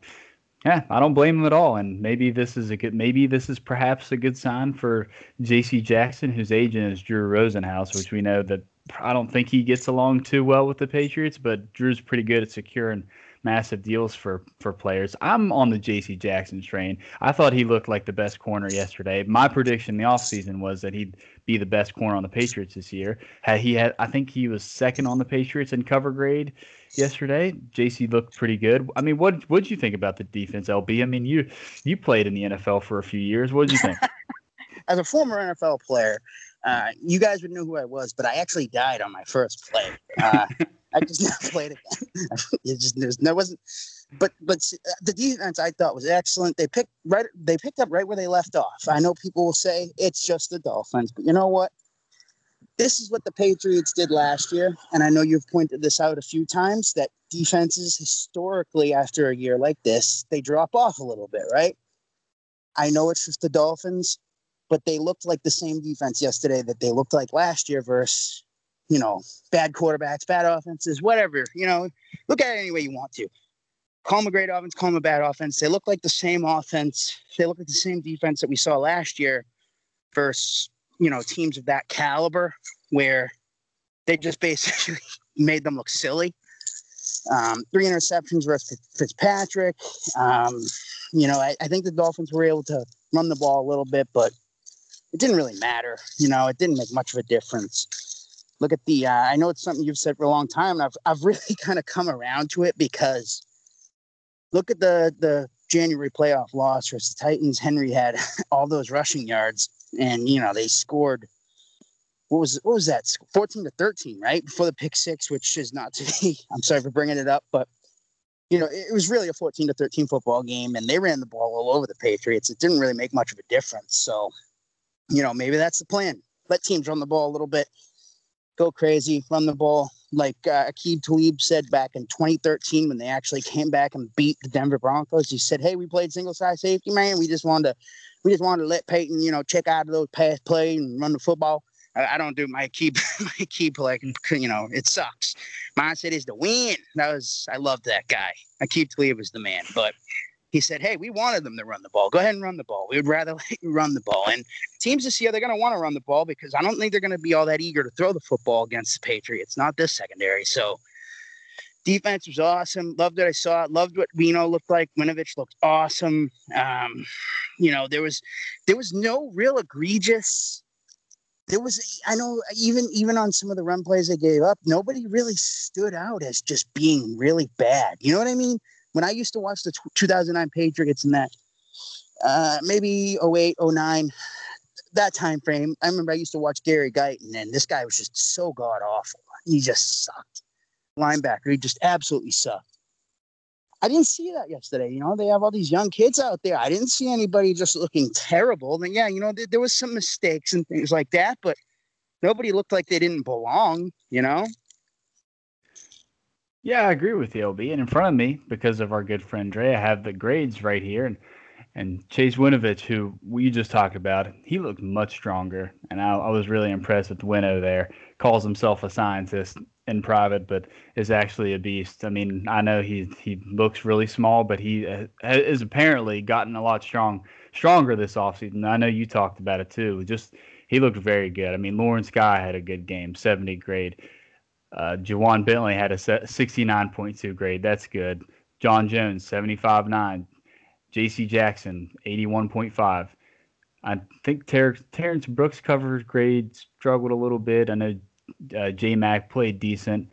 yeah, I don't blame them at all. And maybe this is a good, maybe this is perhaps a good sign for J.C. Jackson, whose agent is Drew Rosenhaus, which we know that I don't think he gets along too well with the Patriots, but Drew's pretty good at securing massive deals for for players. I'm on the J.C. Jackson train. I thought he looked like the best corner yesterday. My prediction in the offseason was that he'd be the best corner on the Patriots this year. Had he had, I think he was second on the Patriots in cover grade yesterday. JC looked pretty good. I mean, what what did you think about the defense, LB? I mean, you you played in the NFL for a few years. What did you think? As a former NFL player, uh, you guys would know who I was, but I actually died on my first play. Uh, I just never played again. it just there's there wasn't. But but uh, the defense I thought was excellent. They picked right. They picked up right where they left off. I know people will say it's just the Dolphins, but you know what? This is what the Patriots did last year, and I know you've pointed this out a few times that defenses historically after a year like this they drop off a little bit, right? I know it's just the Dolphins, but they looked like the same defense yesterday that they looked like last year versus you know, bad quarterbacks, bad offenses, whatever. You know, look at it any way you want to. Call them a great offense, call them a bad offense. They look like the same offense. They look like the same defense that we saw last year versus, you know, teams of that caliber where they just basically made them look silly. Um, three interceptions versus Fitzpatrick. Um, you know, I, I think the Dolphins were able to run the ball a little bit, but it didn't really matter. You know, it didn't make much of a difference look at the uh, i know it's something you've said for a long time and i've, I've really kind of come around to it because look at the the january playoff loss versus the titans. Henry had all those rushing yards and you know they scored what was what was that? 14 to 13 right? Before the pick six which is not to be i'm sorry for bringing it up but you know it was really a 14 to 13 football game and they ran the ball all over the patriots. It didn't really make much of a difference so you know maybe that's the plan. Let teams run the ball a little bit go crazy, run the ball. Like uh, Aqib Talib said back in 2013 when they actually came back and beat the Denver Broncos, he said, "Hey, we played single side safety, man. We just wanted to, we just wanted to let Peyton, you know, check out of those pass play and run the football. I, I don't do my key my key play. You know, it sucks. Mindset is to win. That was I loved that guy. Aqib Talib was the man, but he said, Hey, we wanted them to run the ball. Go ahead and run the ball. We would rather let you run the ball. And teams this year, they're going to want to run the ball because I don't think they're going to be all that eager to throw the football against the Patriots, not this secondary. So defense was awesome. Loved what I saw. Loved what Vino looked like. Winovich looked awesome. Um, you know, there was there was no real egregious. There was, I know, even even on some of the run plays they gave up, nobody really stood out as just being really bad. You know what I mean? When I used to watch the 2009 Patriots and that, uh, maybe 08, 09, that time frame, I remember I used to watch Gary Guyton, and this guy was just so god awful. He just sucked. Linebacker, he just absolutely sucked. I didn't see that yesterday. You know, they have all these young kids out there. I didn't see anybody just looking terrible. And yeah, you know, there, there was some mistakes and things like that, but nobody looked like they didn't belong. You know. Yeah, I agree with you, LB. And in front of me, because of our good friend Dre, I have the grades right here. And and Chase Winovich, who we just talked about, he looked much stronger. And I, I was really impressed with Wino there. Calls himself a scientist in private, but is actually a beast. I mean, I know he he looks really small, but he uh, apparently gotten a lot strong stronger this offseason. I know you talked about it too. Just he looked very good. I mean, Lawrence Guy had a good game, 70 grade. Uh, Ja'Whaun Bentley had a 69.2 grade. That's good. John Jones, 75.9. J.C. Jackson, 81.5. I think Ter- Terrence Brooks cover grade struggled a little bit. I know uh, J Mac played decent.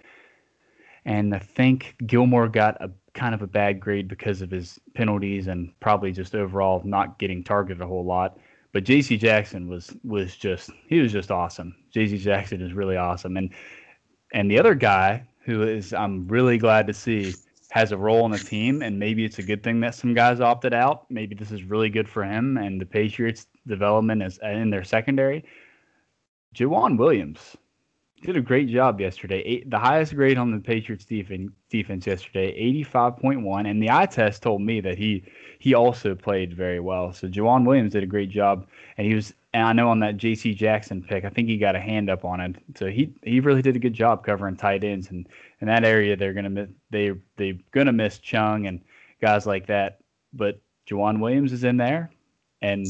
And I think Gilmore got a kind of a bad grade because of his penalties and probably just overall not getting targeted a whole lot. But J.C. Jackson was was just he was just awesome. J.C. Jackson is really awesome, and and the other guy who is I'm really glad to see has a role in the team, and maybe it's a good thing that some guys opted out. Maybe this is really good for him and the Patriots' development is in their secondary. Joejuan Williams did a great job yesterday. Eight, the highest grade on the Patriots defense, defense yesterday, 85.1. And the eye test told me that he he also played very well. So Joejuan Williams did a great job, and he was and I know on that J.C. Jackson pick, I think he got a hand up on it. So he he really did a good job covering tight ends, and in that area they're gonna miss they they're gonna miss Chung and guys like that. But Joejuan Williams is in there, and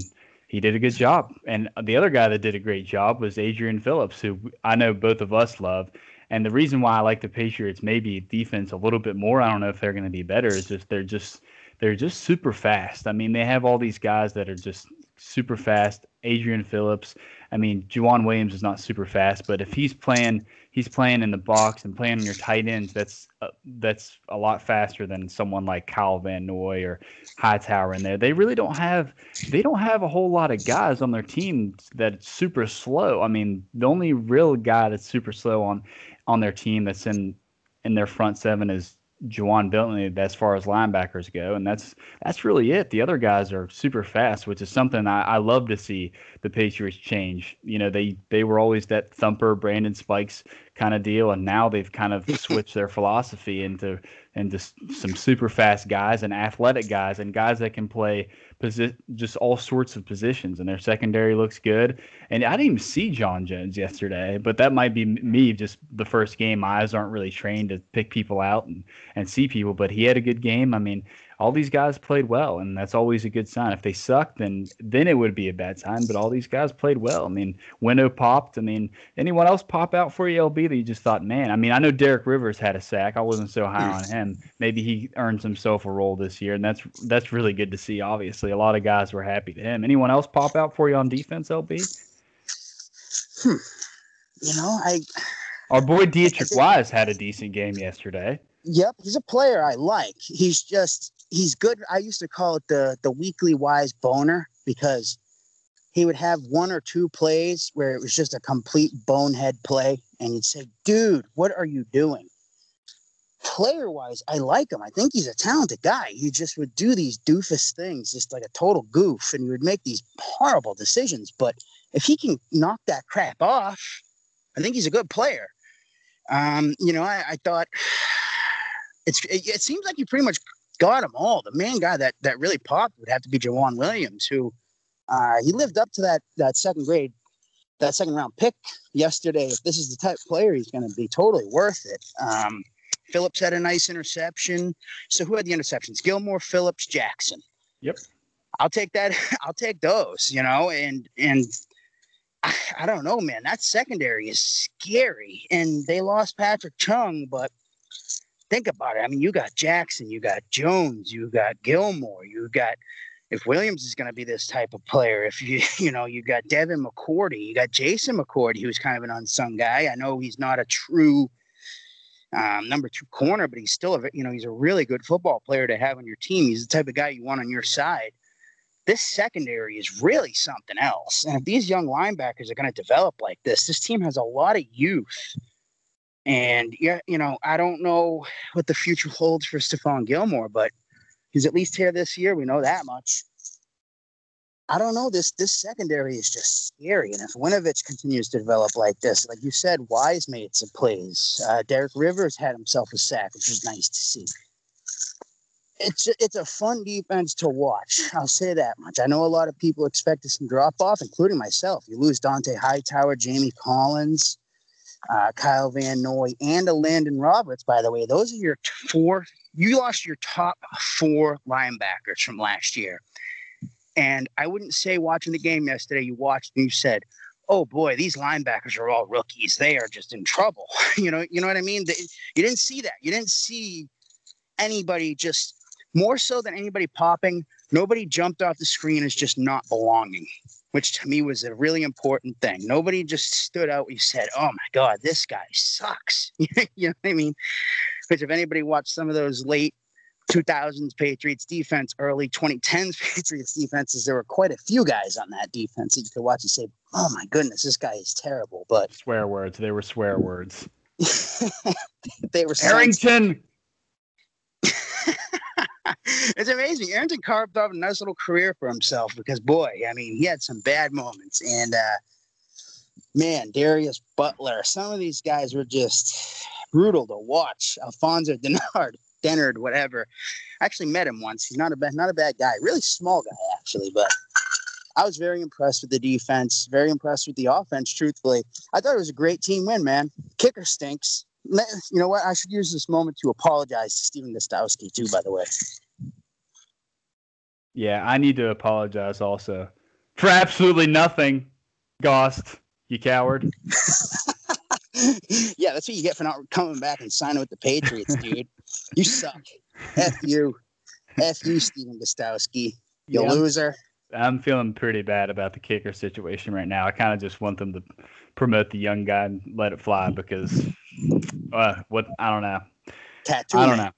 he did a good job. And the other guy that did a great job was Adrian Phillips, who I know both of us love. And the reason why I like the Patriots maybe defense a little bit more, I don't know if they're going to be better, is just they're just they're just super fast. I mean, they have all these guys that are just super fast. Adrian Phillips. I mean, Joejuan Williams is not super fast, but if he's playing, he's playing in the box and playing on your tight ends. That's uh, that's a lot faster than someone like Kyle Van Noy or Hightower in there. They really don't have they don't have a whole lot of guys on their team that's super slow. I mean, the only real guy that's super slow on on their team that's in in their front seven is Ja'Whaun Bentley as far as linebackers go, and that's that's really it. The other guys are super fast, which is something I, I love to see the Patriots change. You know, they they were always that thumper Brandon Spikes kind of deal, and now they've kind of switched their philosophy into into some super fast guys and athletic guys and guys that can play posi- just all sorts of positions. And their secondary looks good. And I didn't even see John Jones yesterday, but that might be me. Just the first game, my eyes aren't really trained to pick people out and and see people. But he had a good game. I mean, all these guys played well, and that's always a good sign. If they suck, then then it would be a bad sign. But all these guys played well. I mean, Wino popped. I mean, anyone else pop out for you, LB? That you just thought, man. I mean, I know Derek Rivers had a sack. I wasn't so high on him. Maybe he earns himself a role this year, and that's that's really good to see. Obviously, a lot of guys were happy to him. Anyone else pop out for you on defense, LB? Hmm. You know, I. Our boy Deatrich Wise had a decent game yesterday. Yep, he's a player I like. He's just he's good. I used to call it the the weekly wise boner because he would have one or two plays where it was just a complete bonehead play, and you'd say, "Dude, what are you doing?" Player wise, I like him. I think he's a talented guy. He just would do these doofus things, just like a total goof, and he would make these horrible decisions. But if he can knock that crap off, I think he's a good player. Um, you know, I, I thought it's it, it seems like you pretty much got them all. The main guy that that really popped would have to be Joejuan Williams, who Uh, he lived up to that that second grade, that second round pick yesterday. If this is the type of player, he's going to be totally worth it. Um, Phillips had a nice interception. So who had the interceptions? Gilmore, Phillips, Jackson. Yep. I'll take that. I'll take those. You know, and and I, I don't know, man. That secondary is scary, and they lost Patrick Chung, but think about it. I mean, you got Jackson, you got Jones, you got Gilmore, you got if Williams is going to be this type of player, if you you know you got Devin McCourty, you got Jason McCourty, who's kind of an unsung guy. I know he's not a true um, number two corner, but he's still a you know he's a really good football player to have on your team. He's the type of guy you want on your side. This secondary is really something else, and if these young linebackers are going to develop like this, this team has a lot of youth. And yeah, you know, I don't know what the future holds for Stephon Gilmore, but he's at least here this year. We know that much. I don't know. This this secondary is just scary, and if Winovich continues to develop like this, like you said, Wise made some plays. Uh, Derek Rivers had himself a sack, which was nice to see. It's it's a fun defense to watch. I'll say that much. I know a lot of people expected some drop off, including myself. You lose Dont'a Hightower, Jamie Collins, uh, Kyle Van Noy, and Elandon Roberts. By the way, those are your four. You lost your top four linebackers from last year. And I wouldn't say watching the game yesterday, you watched and you said, "Oh boy, these linebackers are all rookies. They are just in trouble." you know, you know what I mean? They, you didn't see that. You didn't see anybody just more so than anybody popping. Nobody jumped off the screen as just not belonging, which to me was a really important thing. Nobody just stood out. You said, "Oh my God, this guy sucks." you know what I mean? Which if anybody watched some of those late 2000s Patriots defense, early 2010s Patriots defenses, there were quite a few guys on that defense that you could watch and say, "Oh my goodness, this guy is terrible." But swear words. They were swear words. they were Arrington. it's amazing. Arrington carved off a nice little career for himself because, boy, I mean, he had some bad moments. And uh, man, Darius Butler, some of these guys were just brutal to watch. Alfonzo Denard, Dennard, whatever. I actually met him once. He's not a bad, not a bad guy. Really small guy, actually, but I was very impressed with the defense. Very impressed with the offense. Truthfully, I thought it was a great team win. Man, kicker stinks. You know what? I should use this moment to apologize to Stephen Gostkowski too. By the way. Yeah, I need to apologize also for absolutely nothing, Gost. You coward. yeah, that's what you get for not coming back and signing with the Patriots, dude. you suck. F you. F you, Stephen Gostkowski. You yeah, loser. I'm feeling pretty bad about the kicker situation right now. I kind of just want them to promote the young guy and let it fly because uh, what I don't know. Tattoo. I don't know.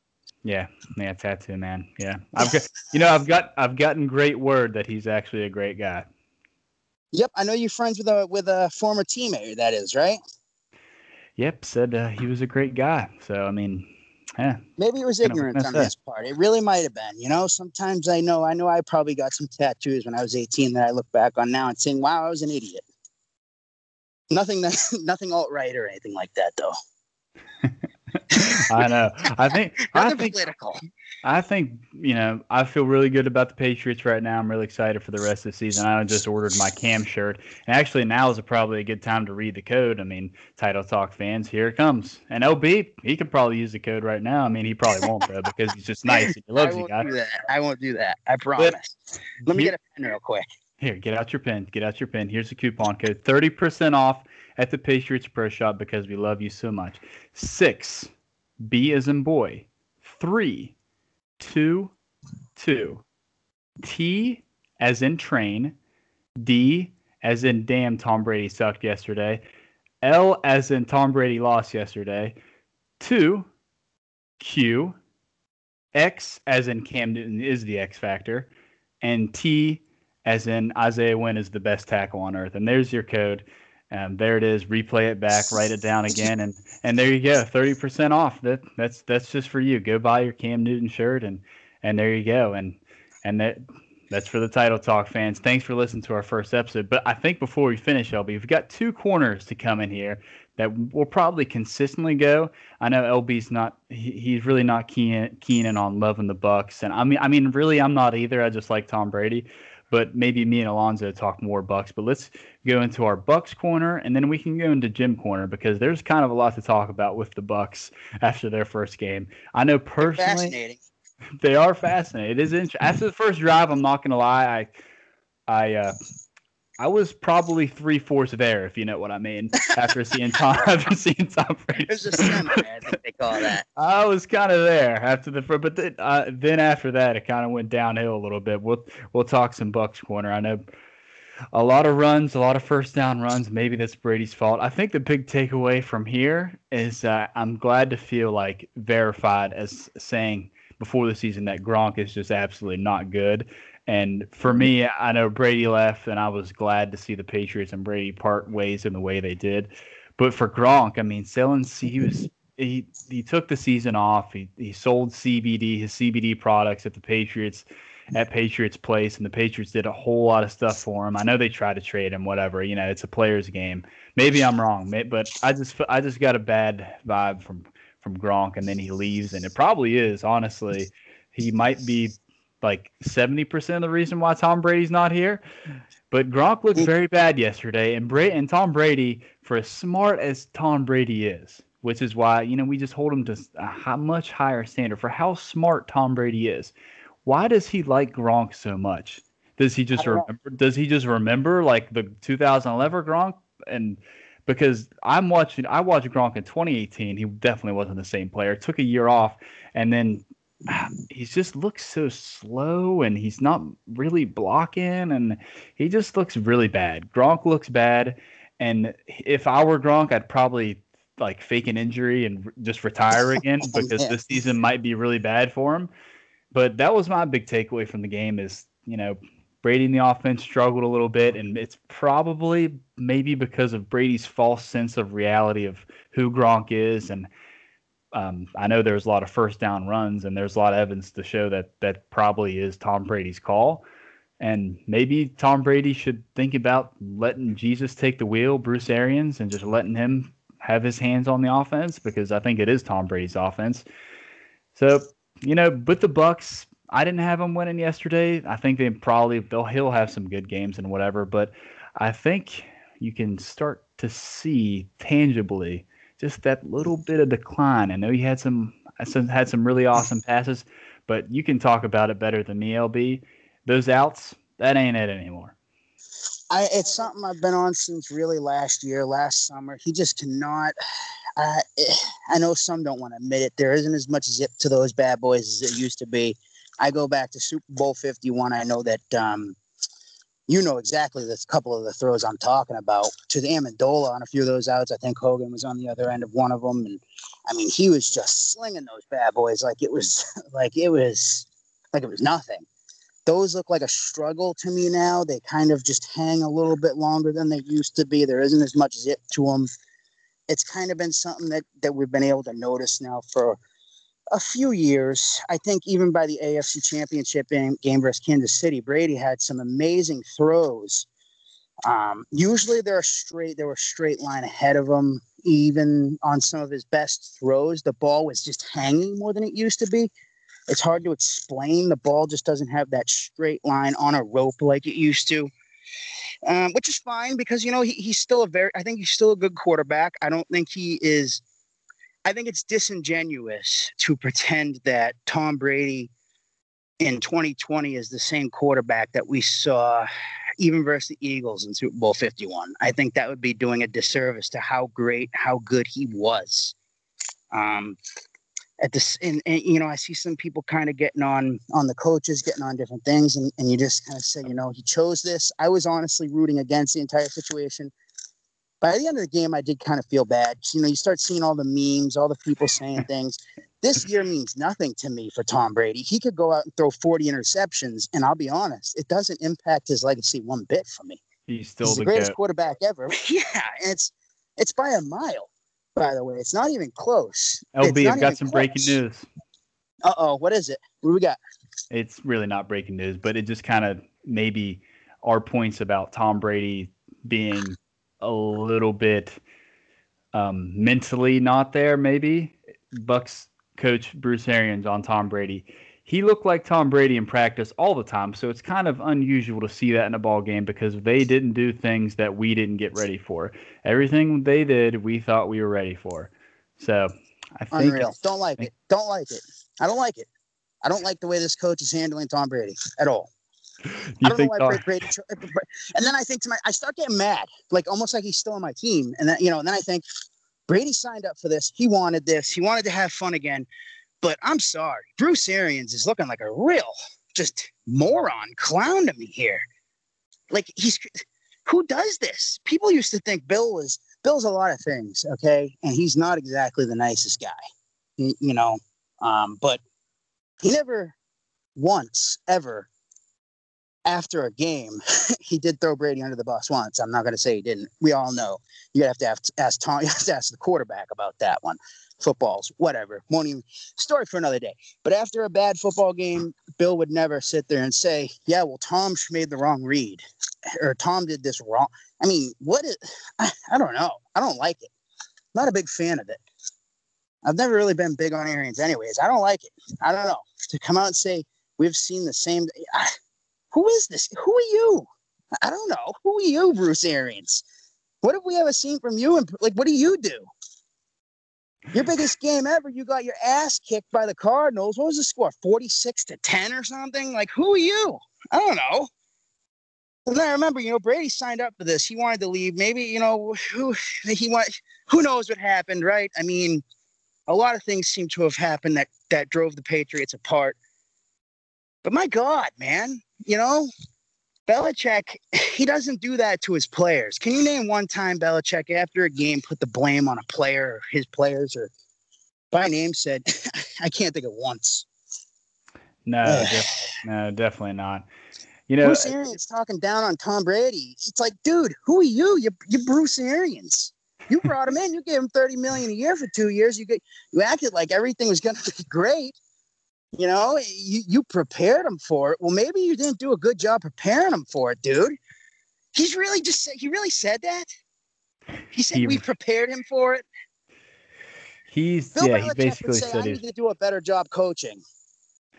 Yeah, yeah, tattoo man. Yeah, I've got you know I've got I've gotten great word that he's actually a great guy. Yep, I know you're friends with a with a former teammate. That is right. Yep, said uh, he was a great guy. So I mean, yeah. Maybe it was ignorance on his part. It really might have been. You know, sometimes I know I know I probably got some tattoos when I was 18 that I look back on now and saying, "Wow, I was an idiot." Nothing that nothing alt right or anything like that though. I know. I think I think political. I think you know. I feel really good about the Patriots right now. I'm really excited for the rest of the season. I just ordered my cam shirt, and actually now is probably a good time to read the code. I mean, Title Talk fans, here it comes. And LB, he could probably use the code right now. I mean, he probably won't though because he's just nice and he loves I you guys. Do that. I won't do that. I promise. But Let me get a pen real quick. Here, get out your pen. Get out your pen. Here's the coupon code: thirty percent off at the Patriots Pro Shop because we love you so much. Six B as in boy. Three, two, two. T as in train. D as in damn Tom Brady sucked yesterday. L as in Tom Brady lost yesterday. Two, Q. X as in Cam Newton is the X factor. And T as in Isaiah Wynn is the best tackle on earth. And there's your code. Um, there it is. Replay it back, write it down again, and and there you go. Thirty percent off. That that's that's just for you. Go buy your Cam Newton shirt, and and there you go. And and that that's for the title talk fans. Thanks for listening to our first episode. But I think before we finish, LB, we've got two corners to come in here that will probably consistently go. I know LB's not he, he's really not keen keen in on loving the Bucks, and I mean I mean really I'm not either. I just like Tom Brady. But maybe me and Alonzo talk more Bucks. But let's go into our Bucks corner, and then we can go into Jim corner because there's kind of a lot to talk about with the Bucks after their first game. I know personally, they are fascinating. It is interesting. After the first drive, I'm not gonna lie, I, I, uh, I was probably three fourths there, if you know what I mean. After seeing Tom, after seeing Tom Brady, there's a semi, I think they call that. I was kind of there after the but then, uh, then after that, it kind of went downhill a little bit. We'll we'll talk some Bucks corner. I know a lot of runs, a lot of first down runs. Maybe that's Brady's fault. I think the big takeaway from here is uh, I'm glad to feel like verified as saying before the season that Gronk is just absolutely not good. And for me, I know Brady left, and I was glad to see the Patriots and Brady part ways in the way they did. But for Gronk, I mean, selling he was he he took the season off. He he sold CBD his CBD products at the Patriots at Patriots Place, and the Patriots did a whole lot of stuff for him. I know they tried to trade him, whatever. You know, it's a players' game. Maybe I'm wrong, but I just I just got a bad vibe from from Gronk, and then he leaves, and it probably is honestly. He might be like 70% of the reason why Tom Brady's not here. But Gronk looked very bad yesterday, and Bra- and Tom Brady, for as smart as Tom Brady is, which is why you know we just hold him to a much higher standard for how smart Tom Brady is. Why does he like Gronk so much? Does he just remember? Know. Does he just remember like the 2011 Gronk? And because I'm watching, I watched Gronk in 2018. He definitely wasn't the same player. Took a year off, and then he just looks so slow and he's not really blocking and he just looks really bad. Gronk looks bad. And if I were Gronk, I'd probably like fake an injury and just retire again because yeah. this season might be really bad for him. But that was my big takeaway from the game is, you know, Brady in the offense struggled a little bit, and it's probably maybe because of Brady's false sense of reality of who Gronk is and um, I know there's a lot of first down runs, and there's a lot of evidence to show that that probably is Tom Brady's call. And maybe Tom Brady should think about letting Jesus take the wheel, Bruce Arians, and just letting him have his hands on the offense because I think it is Tom Brady's offense. So, you know, with the Bucks, I didn't have them winning yesterday. I think they probably they'll he'll have some good games and whatever, but I think you can start to see tangibly just that little bit of decline. I know you had some had some really awesome passes, but you can talk about it better than me, LB. Those outs, that ain't it anymore. I, it's something I've been on since really last year, last summer. He just cannot. Uh, I know some don't want to admit it. There isn't as much zip to those bad boys as it used to be. I go back to Super Bowl 51. I know that um, you know exactly the couple of the throws I'm talking about to the Amendola on a few of those outs. I think Hogan was on the other end of one of them, and I mean he was just slinging those bad boys like it was like it was like it was nothing. Those look like a struggle to me now. They kind of just hang a little bit longer than they used to be. There isn't as much zip to them. It's kind of been something that that we've been able to notice now for a few years, I think even by the AFC Championship game versus Kansas City, Brady had some amazing throws. Um, usually they're straight, they were straight line ahead of him. Even on some of his best throws, the ball was just hanging more than it used to be. It's hard to explain. The ball just doesn't have that straight line on a rope like it used to. Um, which is fine because you know he, he's still a very I think he's still a good quarterback. I don't think he is I think it's disingenuous to pretend that Tom Brady in 2020 is the same quarterback that we saw even versus the Eagles in Super Bowl 51. I think that would be doing a disservice to how great, how good he was. Um, at this, and, and you know, I see some people kind of getting on on the coaches, getting on different things, and, and you just kind of say, you know, he chose this. I was honestly rooting against the entire situation by the end of the game, I did kind of feel bad. You know, you start seeing all the memes, all the people saying things. This year means nothing to me for Tom Brady. He could go out and throw 40 interceptions, and I'll be honest, it doesn't impact his legacy one bit for me. He's still He's the, greatest goat. quarterback ever. yeah, and it's it's by a mile. By the way, it's not even close. LB, I've got some close. breaking news. Uh oh, what is it? What do we got? It's really not breaking news, but it just kind of maybe our points about Tom Brady being a little bit um, mentally not there. Maybe Bucks coach Bruce Arians on Tom Brady. he looked like Tom Brady in practice all the time. So it's kind of unusual to see that in a ball game because they didn't do things that we didn't get ready for. Everything they did, we thought we were ready for. So I think Unreal. Don't like it. Don't like it. I don't like it. I don't like the way this coach is handling Tom Brady at all. you I don't know why Tom- Brady, Brady. And then I think to my, I start getting mad, like almost like he's still on my team. And then you know, and then I think Brady signed up for this. He wanted this. He wanted to have fun again. But I'm sorry, Bruce Arians is looking like a real just moron, clown to me here. Like he's who does this? People used to think Bill was Bill's a lot of things, okay, and he's not exactly the nicest guy, you, you know. Um, but he never once ever after a game he did throw Brady under the bus once. I'm not going to say he didn't. We all know. You have to have to ask Tom. You have to ask the quarterback about that one. Footballs, whatever. Won't even story for another day. But after a bad football game, Bill would never sit there and say, "Yeah, well, Tom made the wrong read, or Tom did this wrong." I mean, what is? I, I don't know. I don't like it. Not a big fan of it. I've never really been big on Arians, anyways. I don't like it. I don't know to come out and say we've seen the same. I, who is this? Who are you? I don't know. Who are you, Bruce Arians? What have we ever seen from you? And like, what do you do? Your biggest game ever, you got your ass kicked by the Cardinals. What was the score? 46 to 10 or something? Like, who are you? I don't know. And I remember, you know, Brady signed up for this. He wanted to leave. Maybe, you know, who he want who knows what happened, right? I mean, a lot of things seem to have happened that that drove the Patriots apart. But my God, man, you know, Belichick, he doesn't do that to his players. Can you name one time Belichick after a game put the blame on a player or his players or by name said, I can't think of once. No, def- no, definitely not. You know, Bruce Arians talking down on Tom Brady. It's like, dude, who are you? You you Bruce Arians. You brought him in. You gave him thirty million a year for two years. You get you acted like everything was going to be great. You know, you you prepared him for it. Well, maybe you didn't do a good job preparing him for it, dude. He's really just he really said that. He said He- we prepared him for it. he's Bill yeah, he basically would say, said I need to do a better job coaching.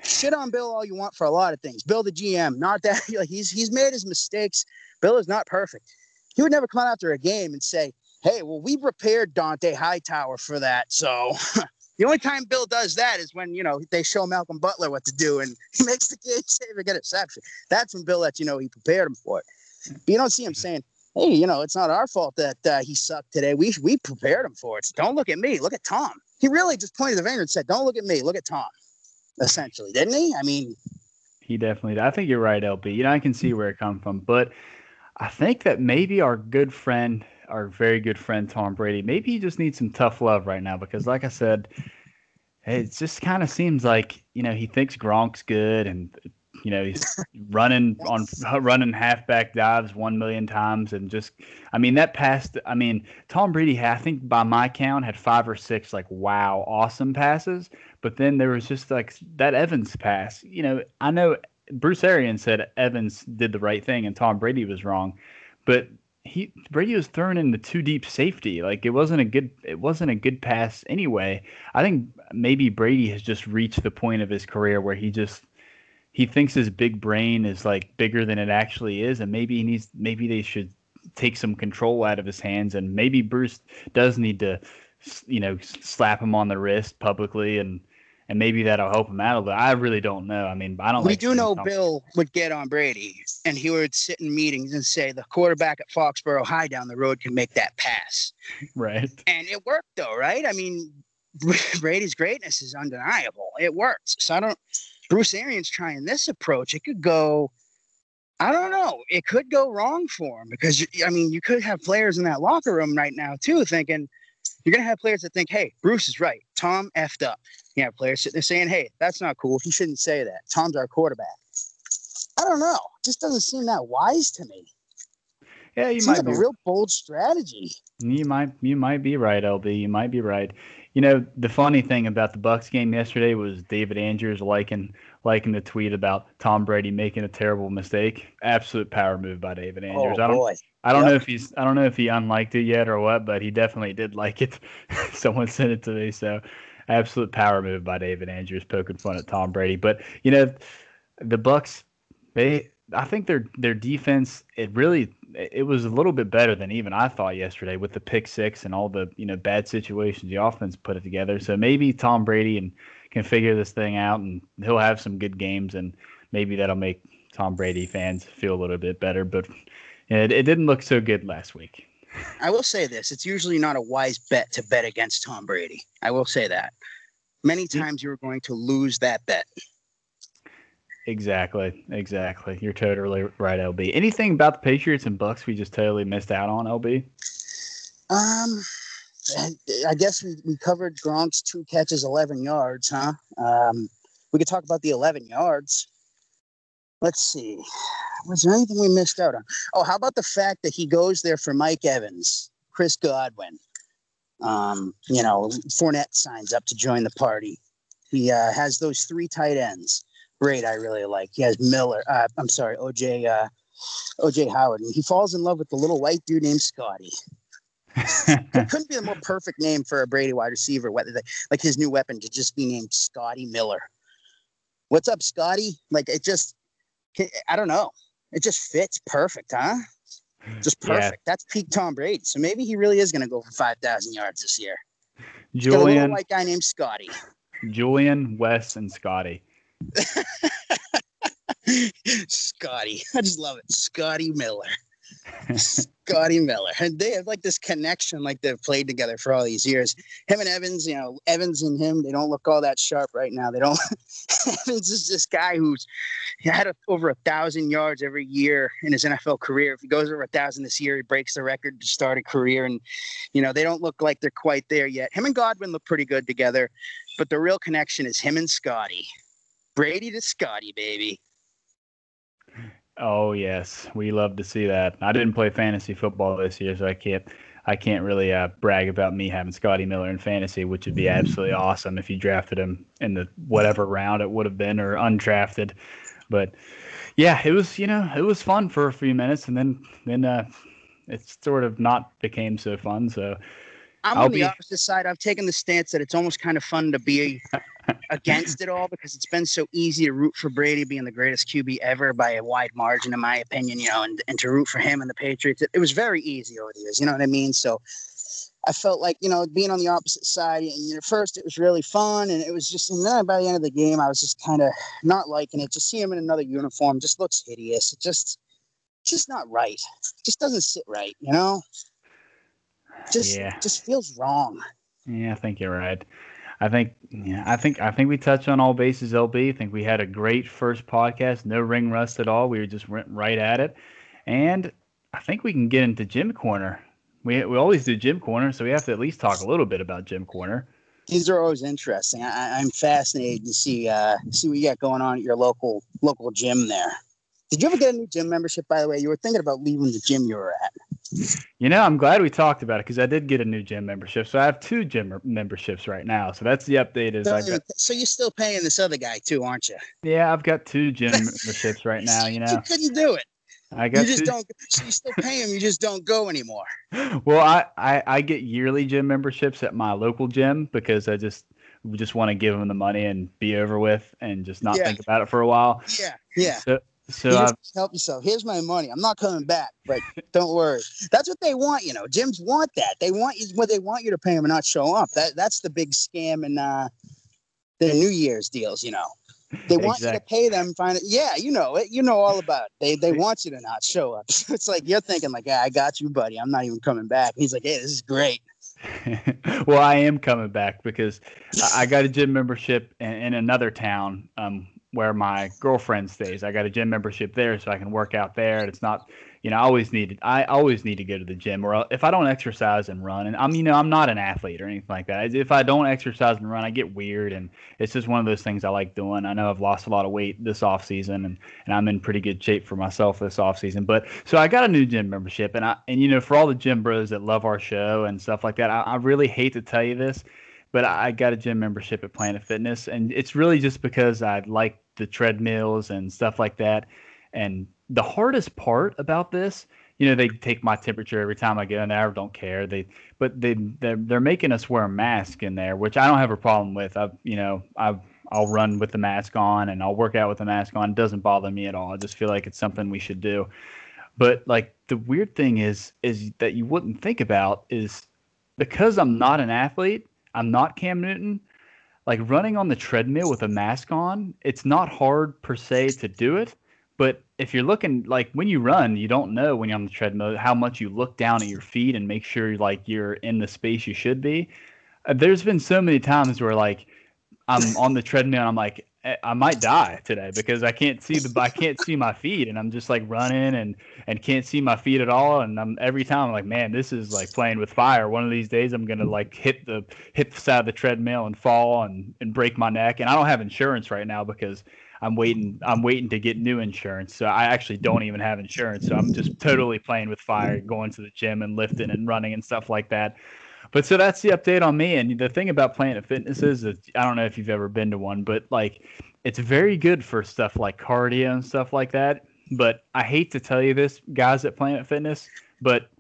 Shit on Bill all you want for a lot of things. Bill the GM, not that like he's he's made his mistakes. Bill is not perfect. He would never come out after a game and say, Hey, well, we prepared Dont'a Hightower for that. So the only time Bill does that is when, you know, they show Malcolm Butler what to do and he makes the game save or get interception. That's when Bill lets you know he prepared him for it. But you don't see him saying, Hey, you know, it's not our fault that uh, he sucked today. We we prepared him for it. So don't look at me. Look at Tom. He really just pointed the finger and said, "Don't look at me. Look at Tom." Essentially, didn't he? I mean, He definitely. did. I think you're right, LB. You know, I can see where it comes from, but I think that maybe our good friend, our very good friend Tom Brady, maybe he just needs some tough love right now because, like I said, it just kind of seems like you know he thinks Gronk's good, and you know he's running on running halfback dives one million times, and just I mean that passed. I mean Tom Brady, I think by my count, had five or six like wow awesome passes. But then there was just like that Evans pass. You know, I know Bruce Arians said Evans did the right thing and Tom Brady was wrong, but he Brady was thrown into too deep safety. Like it wasn't a good it wasn't a good pass anyway. I think maybe Brady has just reached the point of his career where he just he thinks his big brain is like bigger than it actually is, and maybe he needs maybe they should take some control out of his hands, and maybe Bruce does need to you know slap him on the wrist publicly and and maybe that'll help him out a little. I really don't know. I mean, I don't. we like do know Bill would get on Brady, and he would sit in meetings and say, "The quarterback at Foxborough High down the road can make that pass," right? and it worked, though, right? I mean, Brady's greatness is undeniable. It works. So I don't. Bruce Arians trying this approach, it could go. I don't know. It could go wrong for him because I mean, you could have players in that locker room right now too, thinking you're gonna have players that think, "Hey, Bruce is right. Tom effed up." You have players sitting there saying, "Hey, that's not cool. He shouldn't say that. Tom's our quarterback." I don't know. It just doesn't seem that wise to me. Yeah, you Seems might like be. a real bold strategy. You might you might be right, LB. You might be right. You know, the funny thing about the Bucks game yesterday was David Andrews liking liking the tweet about Tom Brady making a terrible mistake. Absolute power move by David oh, Andrews. oh I don't boy. I don't Yep. know if he's I don't know if he unliked it yet or what, but he definitely did like it. Someone sent it to me, so absolute power move by David Andrews poking fun at Tom Brady. But you know, the Bucks, they I think their their defense it really it was a little bit better than even I thought yesterday with the pick six and all the you know bad situations the offense put it together. So maybe Tom Brady and can figure this thing out and he'll have some good games and maybe that'll make Tom Brady fans feel a little bit better. But it, it didn't look so good last week. I will say this: it's usually not a wise bet to bet against Tom Brady. I will say that. Many times you're going to lose that bet. Exactly, exactly. You're totally right, LB. Anything about the Patriots and Bucks we just totally missed out on, LB? Um, I guess we, we covered Gronk's two catches, 11 yards, huh? Um, we could talk about the 11 yards. Let's see. Was there anything we missed out on? Oh, how about the fact that he goes there for Mike Evans, Chris Godwin? Um, you know, Fournette signs up to join the party. He uh, has those three tight ends great I really like. He has Miller. Uh, I'm sorry, OJ. Uh, OJ Howard. And he falls in love with the little white dude named Scotty. It couldn't be the more perfect name for a Brady wide receiver. Whether they, like his new weapon to just be named Scotty Miller. What's up, Scotty? Like it just, I don't know. It just fits perfect, huh? Just perfect. Yeah. That's peak Tom Brady. So maybe he really is going to go for five thousand yards this year. Julian, a white guy named Scotty. Julian, Wes, and Scotty. Scotty. I just love it. Scotty Miller. Scotty Miller. And they have like this connection, like they've played together for all these years. Him and Evans, you know, Evans and him, they don't look all that sharp right now. They don't. Evans is this guy who's had a, over a thousand yards every year in his NFL career. If he goes over a thousand this year, he breaks the record to start a career. And, you know, they don't look like they're quite there yet. Him and Godwin look pretty good together, but the real connection is him and Scotty. Brady to Scotty, baby. Oh yes, we love to see that. I didn't play fantasy football this year, so I can't I can't really uh, brag about me having Scotty Miller in fantasy, which would be absolutely awesome if you drafted him in the whatever round it would have been or undrafted. But yeah, it was you know it was fun for a few minutes, and then then uh, it sort of not became so fun. So I'm I'll on the be... opposite side. I've taken the stance that it's almost kind of fun to be against it all because it's been so easy to root for Brady being the greatest QB ever by a wide margin, in my opinion, you know, and, and to root for him and the Patriots. It, it was very easy over the years, you know what I mean? So I felt like, you know, being on the opposite side, and you know, first it was really fun, and it was just, and then by the end of the game, I was just kind of not liking it. Just see him in another uniform just looks hideous. It just, just not right. It just doesn't sit right, you know? Just, yeah. just feels wrong. Yeah, I think you're right. I think yeah, I think I think we touched on all bases. LB. I think we had a great first podcast. No ring rust at all. We just went right at it, and I think we can get into Gym Corner. We we always do Gym Corner, so we have to at least talk a little bit about Gym Corner. These are always interesting. I, am fascinated to see uh, see what you got going on at your local local gym there. Did you ever get a new gym membership? By the way, you were thinking about leaving the gym you were at. You know, I'm glad we talked about it because I did get a new gym membership. So I have two gym memberships right now. So that's the update. Is so, I got, so you're still paying this other guy too, aren't you? Yeah, I've got two gym memberships right now. You know, you couldn't do it. I got you just do don't. So you still pay him. You just don't go anymore. Well, I, I I get yearly gym memberships at my local gym because I just just want to give them the money and be over with and just not yeah. think about it for a while. Yeah, yeah. So, so help yourself. Here's my money. I'm not coming back, but don't worry. That's what they want. You know, gyms want that. They want you what they want you to pay them and not show up. That that's the big scam in uh, the New Year's deals. You know, they want exactly. you to pay them. Find it. Yeah, you know it. You know all about it. They they want you to not show up. it's like you're thinking like, yeah, I got you, buddy. I'm not even coming back. He's like, hey, this is great. well, I am coming back because I got a gym membership in, in another town um, where my girlfriend stays. I got a gym membership there, so I can work out there. And it's not, you know, I always need I always need to go to the gym. Or if I don't exercise and run, and I'm, you know, I'm not an athlete or anything like that. If I don't exercise and run, I get weird, and it's just one of those things I like doing. I know I've lost a lot of weight this off season, and and I'm in pretty good shape for myself this off season. But so I got a new gym membership, and I and you know, for all the gym bros that love our show and stuff like that, I, I really hate to tell you this but I got a gym membership at Planet Fitness, and it's really just because I like the treadmills and stuff like that. And the hardest part about this you know, they take my temperature every time I go in there. I don't care. They, but they, they're, they're making us wear a mask in there, which I don't have a problem with. I, you know, I, I'll run with the mask on and I'll work out with the mask on. It doesn't bother me at all. I just feel like it's something we should do. But like the weird thing is, is that you wouldn't think about is because I'm not an athlete, I'm not Cam Newton. Like running on the treadmill with a mask on, it's not hard per se to do it but if you're looking like when you run, you don't know when you're on the treadmill how much you look down at your feet and make sure like you're in the space you should be. There's been so many times where like I'm on the treadmill and I'm like Eh, I might die today because I can't see the I can't see my feet and I'm just like running and and can't see my feet at all and I'm every time I'm like man this is like playing with fire one of these days I'm gonna like hit the hit the side of the treadmill and fall and and break my neck and I don't have insurance right now because I'm waiting. I'm waiting to get new insurance. So I actually don't even have insurance. So I'm just totally playing with fire, going to the gym and lifting and running and stuff like that. But so that's the update on me. And the thing about Planet Fitness is, I don't know if you've ever been to one, but like it's very good for stuff like cardio and stuff like that. But I hate to tell you this, guys at Planet Fitness, but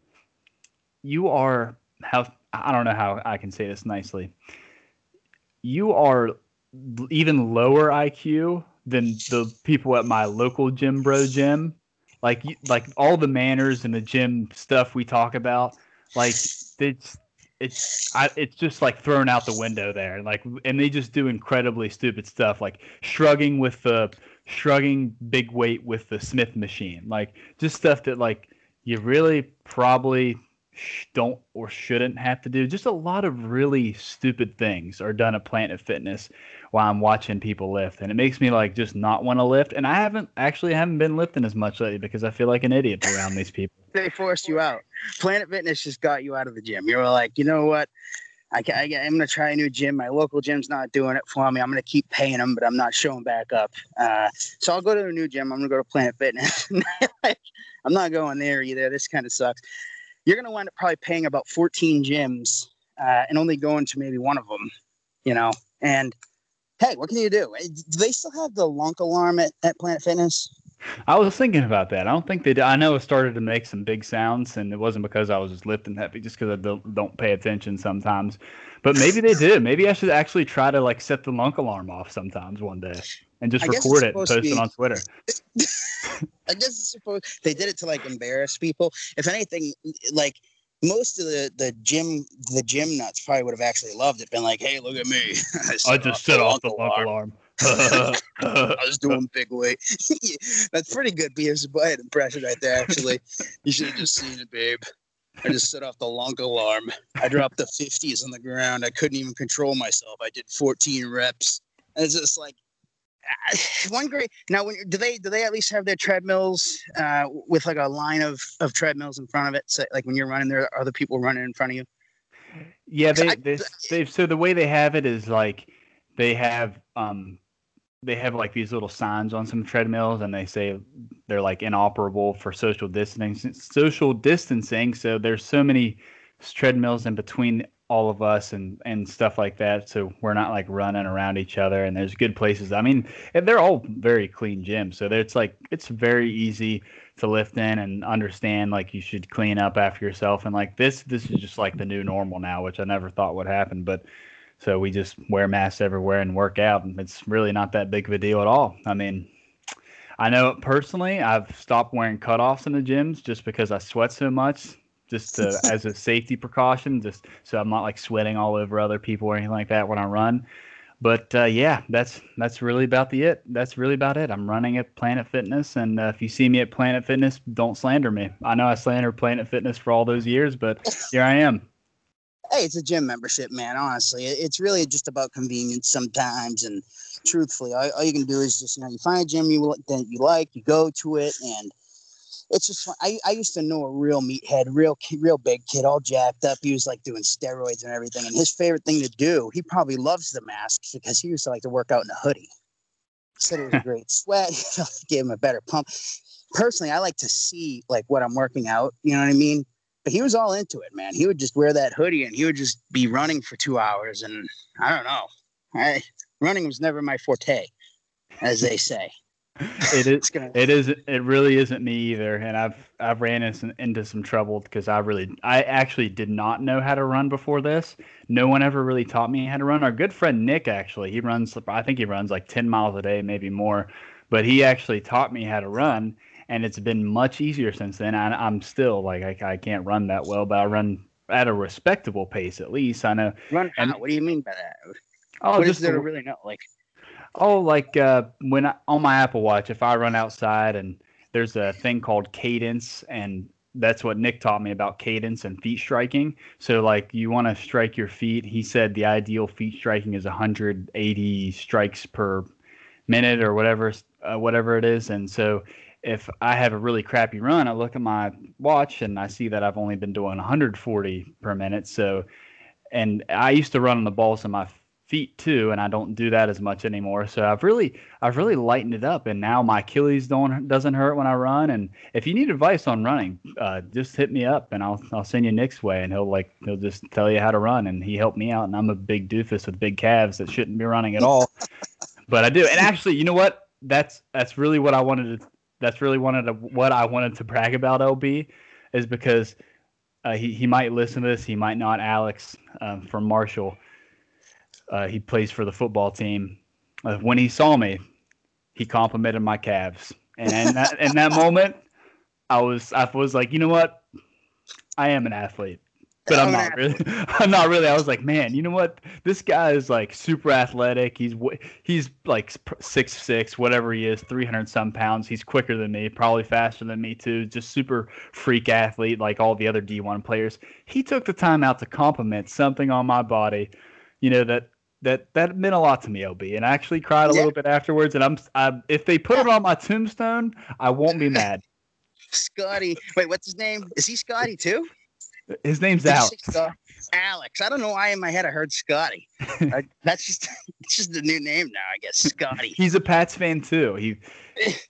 you are how I don't know how I can say this nicely. You are even lower IQ than the people at my local gym bro gym. Like like all the manners and the gym stuff we talk about, like it's it's I, it's just like thrown out the window there. and Like and they just do incredibly stupid stuff, like shrugging with the shrugging big weight with the Smith machine, like just stuff that like you really probably don't or shouldn't have to do. Just a lot of really stupid things are done at Planet Fitness while I'm watching people lift, and it makes me like just not want to lift. And I haven't actually haven't been lifting as much lately because I feel like an idiot around these people. They forced you out. Planet Fitness just got you out of the gym. You were like, you know what? I, I, am going to try a new gym. My local gym's not doing it for me. I'm going to keep paying them, but I'm not showing back up. Uh, so I'll go to a new gym. I'm going to go to Planet Fitness. I'm not going there either. This kind of sucks. You're going to wind up probably paying about 14 gyms uh, and only going to maybe one of them, you know. And hey, what can you do? Do they still have the lunk alarm at, at Planet Fitness? I was thinking about that. I don't think they did. I know it started to make some big sounds, and it wasn't because I was just lifting heavy, just because I don't, don't pay attention sometimes. But maybe they did. Maybe I should actually try to like set the lunk alarm off sometimes one day and just record it and post be, it on Twitter. I guess it's supposed they did it to like embarrass people. If anything, like most of the the gym the gym nuts probably would have actually loved it. Been like, hey, look at me. I, I just set off the alarm. alarm. I was doing big weight. That's pretty good Beavis Butt impression right there. Actually, you should have just seen it, babe. I just set off the lunk alarm. I dropped the 50s on the ground. I couldn't even control myself. I did 14 reps. And it's just like, one great now when do they do they at least have their treadmills uh, with like a line of of treadmills in front of it so like when you're running there are other people running in front of you yeah they, I, they so the way they have it is like they have um they have like these little signs on some treadmills and they say they're like inoperable for social distancing social distancing. So there's so many treadmills in between all of us and and stuff like that. So we're not like running around each other and there's good places. I mean they're all very clean gyms so it's like it's very easy to lift in and understand like you should clean up after yourself. And like this this is just like the new normal now which i never thought would happen but so we just wear masks everywhere and work out and it's really not that big of a deal at all i mean i know personally i've stopped wearing cutoffs in the gyms just because i sweat so much just to, as a safety precaution, just so I'm not like sweating all over other people or anything like that when I run. But uh, yeah, that's that's really about the it. That's really about it. I'm running at Planet Fitness, and uh, if you see me at Planet Fitness, don't slander me. I know I slandered Planet Fitness for all those years, but here I am. Hey, it's a gym membership, man. Honestly, it's really just about convenience sometimes. And truthfully, all, all you can do is just you know you find a gym you that you like, you go to it, and it's just fun. I, I used to know a real meathead, real real big kid, all jacked up. He was like doing steroids and everything. And his favorite thing to do, he probably loves the masks because he used to like to work out in a hoodie. Said it was a great sweat. gave him a better pump. Personally, I like to see like what I'm working out. You know what I mean? But he was all into it, man. He would just wear that hoodie and he would just be running for two hours. And I don't know. I running was never my forte, as they say. it is. It is. It really isn't me either, and I've I've ran into, into some trouble because I really I actually did not know how to run before this. No one ever really taught me how to run. Our good friend Nick actually he runs. I think he runs like ten miles a day, maybe more, but he actually taught me how to run, and it's been much easier since then. I, am still like I, I can't run that well, but I run at a respectable pace at least. I know. Run and, What do you mean by that? Oh, what just there to really know? Like Oh, like uh, when I, on my Apple Watch, if I run outside and there's a thing called cadence, and that's what Nick taught me about cadence and feet striking. So, like, you want to strike your feet. He said the ideal feet striking is 180 strikes per minute or whatever, uh, whatever it is. And so, if I have a really crappy run, I look at my watch and I see that I've only been doing 140 per minute. So, and I used to run on the balls of my feet too, and I don't do that as much anymore. So I've really I've really lightened it up, and now my Achilles don't doesn't hurt when I run. And if you need advice on running, uh, just hit me up, and I'll I'll send you Nick's way, and he'll like he'll just tell you how to run. And he helped me out, and I'm a big doofus with big calves that shouldn't be running at all, but I do. And actually, you know what? That's that's really what I wanted to. That's really wanted to, what I wanted to brag about LB, is because uh, he he might listen to this, he might not. Alex um, from Marshall uh, he plays for the football team. Uh, when he saw me, he complimented my calves, and in that, in that moment, I was I was like, you know what, I am an athlete, but I'm oh, not really. I'm not really. I was like, man, you know what? This guy is like super athletic. He's he's like six six, whatever he is, three hundred some pounds. He's quicker than me, probably faster than me too. Just super freak athlete, like all the other D1 players. He took the time out to compliment something on my body, you know that that that meant a lot to me, Ob, and I actually cried a yeah. little bit afterwards. And I'm, I, if they put it on my tombstone, I won't be mad. Scotty, wait, what's his name? Is he Scotty too? His name's Alex. Uh, Alex. I don't know why in my head I heard Scotty. I, that's just it's just the new name now, I guess. Scotty. He's a Pats fan too.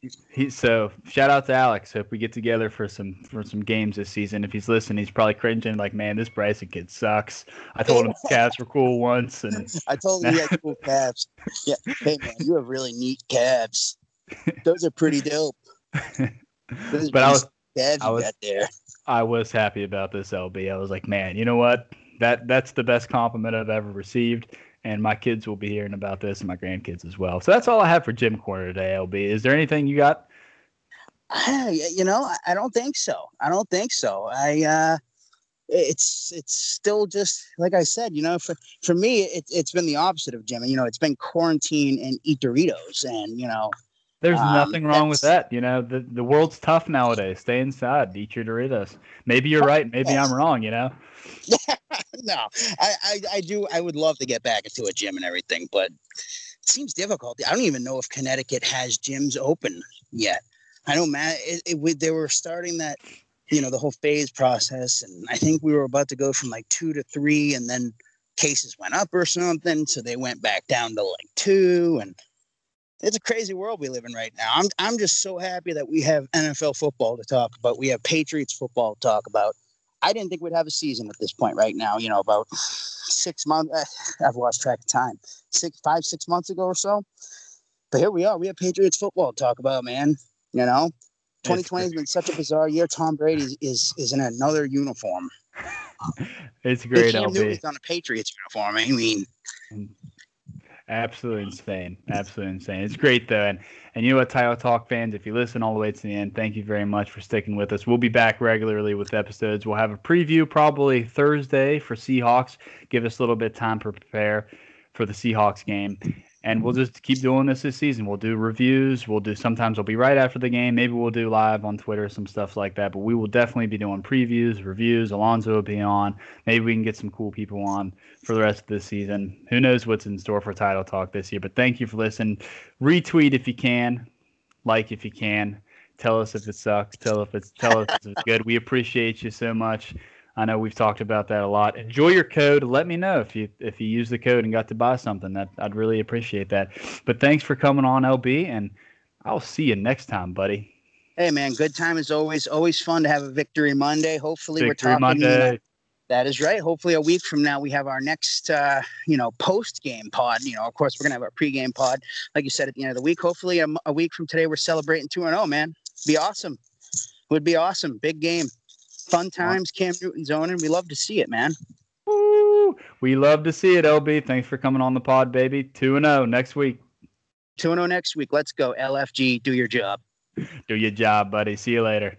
He he. So shout out to Alex. Hope we get together for some for some games this season. If he's listening, he's probably cringing like, man, this Bryson kid sucks. I told him calves were cool once, and I told him he had cool calves. Yeah, hey man, you have really neat calves. Those are pretty dope. Those but I was calves I was, there. I was happy about this LB. I was like, man, you know what? That that's the best compliment I've ever received. And my kids will be hearing about this, and my grandkids as well. So that's all I have for Gym Corner today, LB. Is there anything you got? you know, I don't think so. I don't think so. I uh it's it's still just like I said, you know, for for me it, it's been the opposite of gym. You know, it's been quarantine and eat Doritos and you know there's um, nothing wrong with that. You know, the, the world's tough nowadays. Stay inside, eat your Doritos. Maybe you're right. Maybe I'm wrong, you know? no, I, I, I, do. I would love to get back into a gym and everything, but it seems difficult. I don't even know if Connecticut has gyms open yet. I know, Matt, it, it, they were starting that, you know, the whole phase process. And I think we were about to go from like two to three, and then cases went up or something. So they went back down to like two. And it's a crazy world we live in right now. I'm I'm just so happy that we have NFL football to talk about. We have Patriots football to talk about. I didn't think we'd have a season at this point right now. You know, about six months. I've lost track of time. Six, five, six months ago or so. But here we are. We have Patriots football to talk about, man. You know, 2020 has been such a bizarre year. Tom Brady is is in another uniform. It's great. Cam Newton's on a Patriots uniform. I mean, Absolutely insane. Absolutely insane. It's great though. And and you know what, Title Talk fans, if you listen all the way to the end, thank you very much for sticking with us. We'll be back regularly with episodes. We'll have a preview probably Thursday for Seahawks. Give us a little bit of time to prepare for the Seahawks game and we'll just keep doing this this season. We'll do reviews. We'll do sometimes we'll be right after the game. Maybe we'll do live on Twitter, some stuff like that. But we will definitely be doing previews, reviews. Alfonzo will be on. Maybe we can get some cool people on for the rest of this season. Who knows what's in store for Title Talk this year? But thank you for listening. Retweet if you can, like if you can. Tell us if it sucks. Tell if it's tell us if it's good. We appreciate you so much. I know we've talked about that a lot. Enjoy your code. Let me know if you if you use the code and got to buy something. That I'd really appreciate that. But thanks for coming on, LB, and I'll see you next time, buddy. Hey man, good time as always. Always fun to have a victory Monday. Hopefully victory we're talking Monday. That is right. Hopefully, a week from now, we have our next, uh, you know, post game pod. You know, of course, we're gonna have our pre-game pod, like you said at the end of the week. Hopefully, a, a week from today, we're celebrating two and zero. Man, be awesome. Would be awesome. Big game, fun times. Cam Newton zoning. We love to see it, man. Woo! We love to see it, LB. Thanks for coming on the pod, baby. Two and zero next week. Two and zero next week. Let's go, LFG. Do your job. Do your job, buddy. See you later.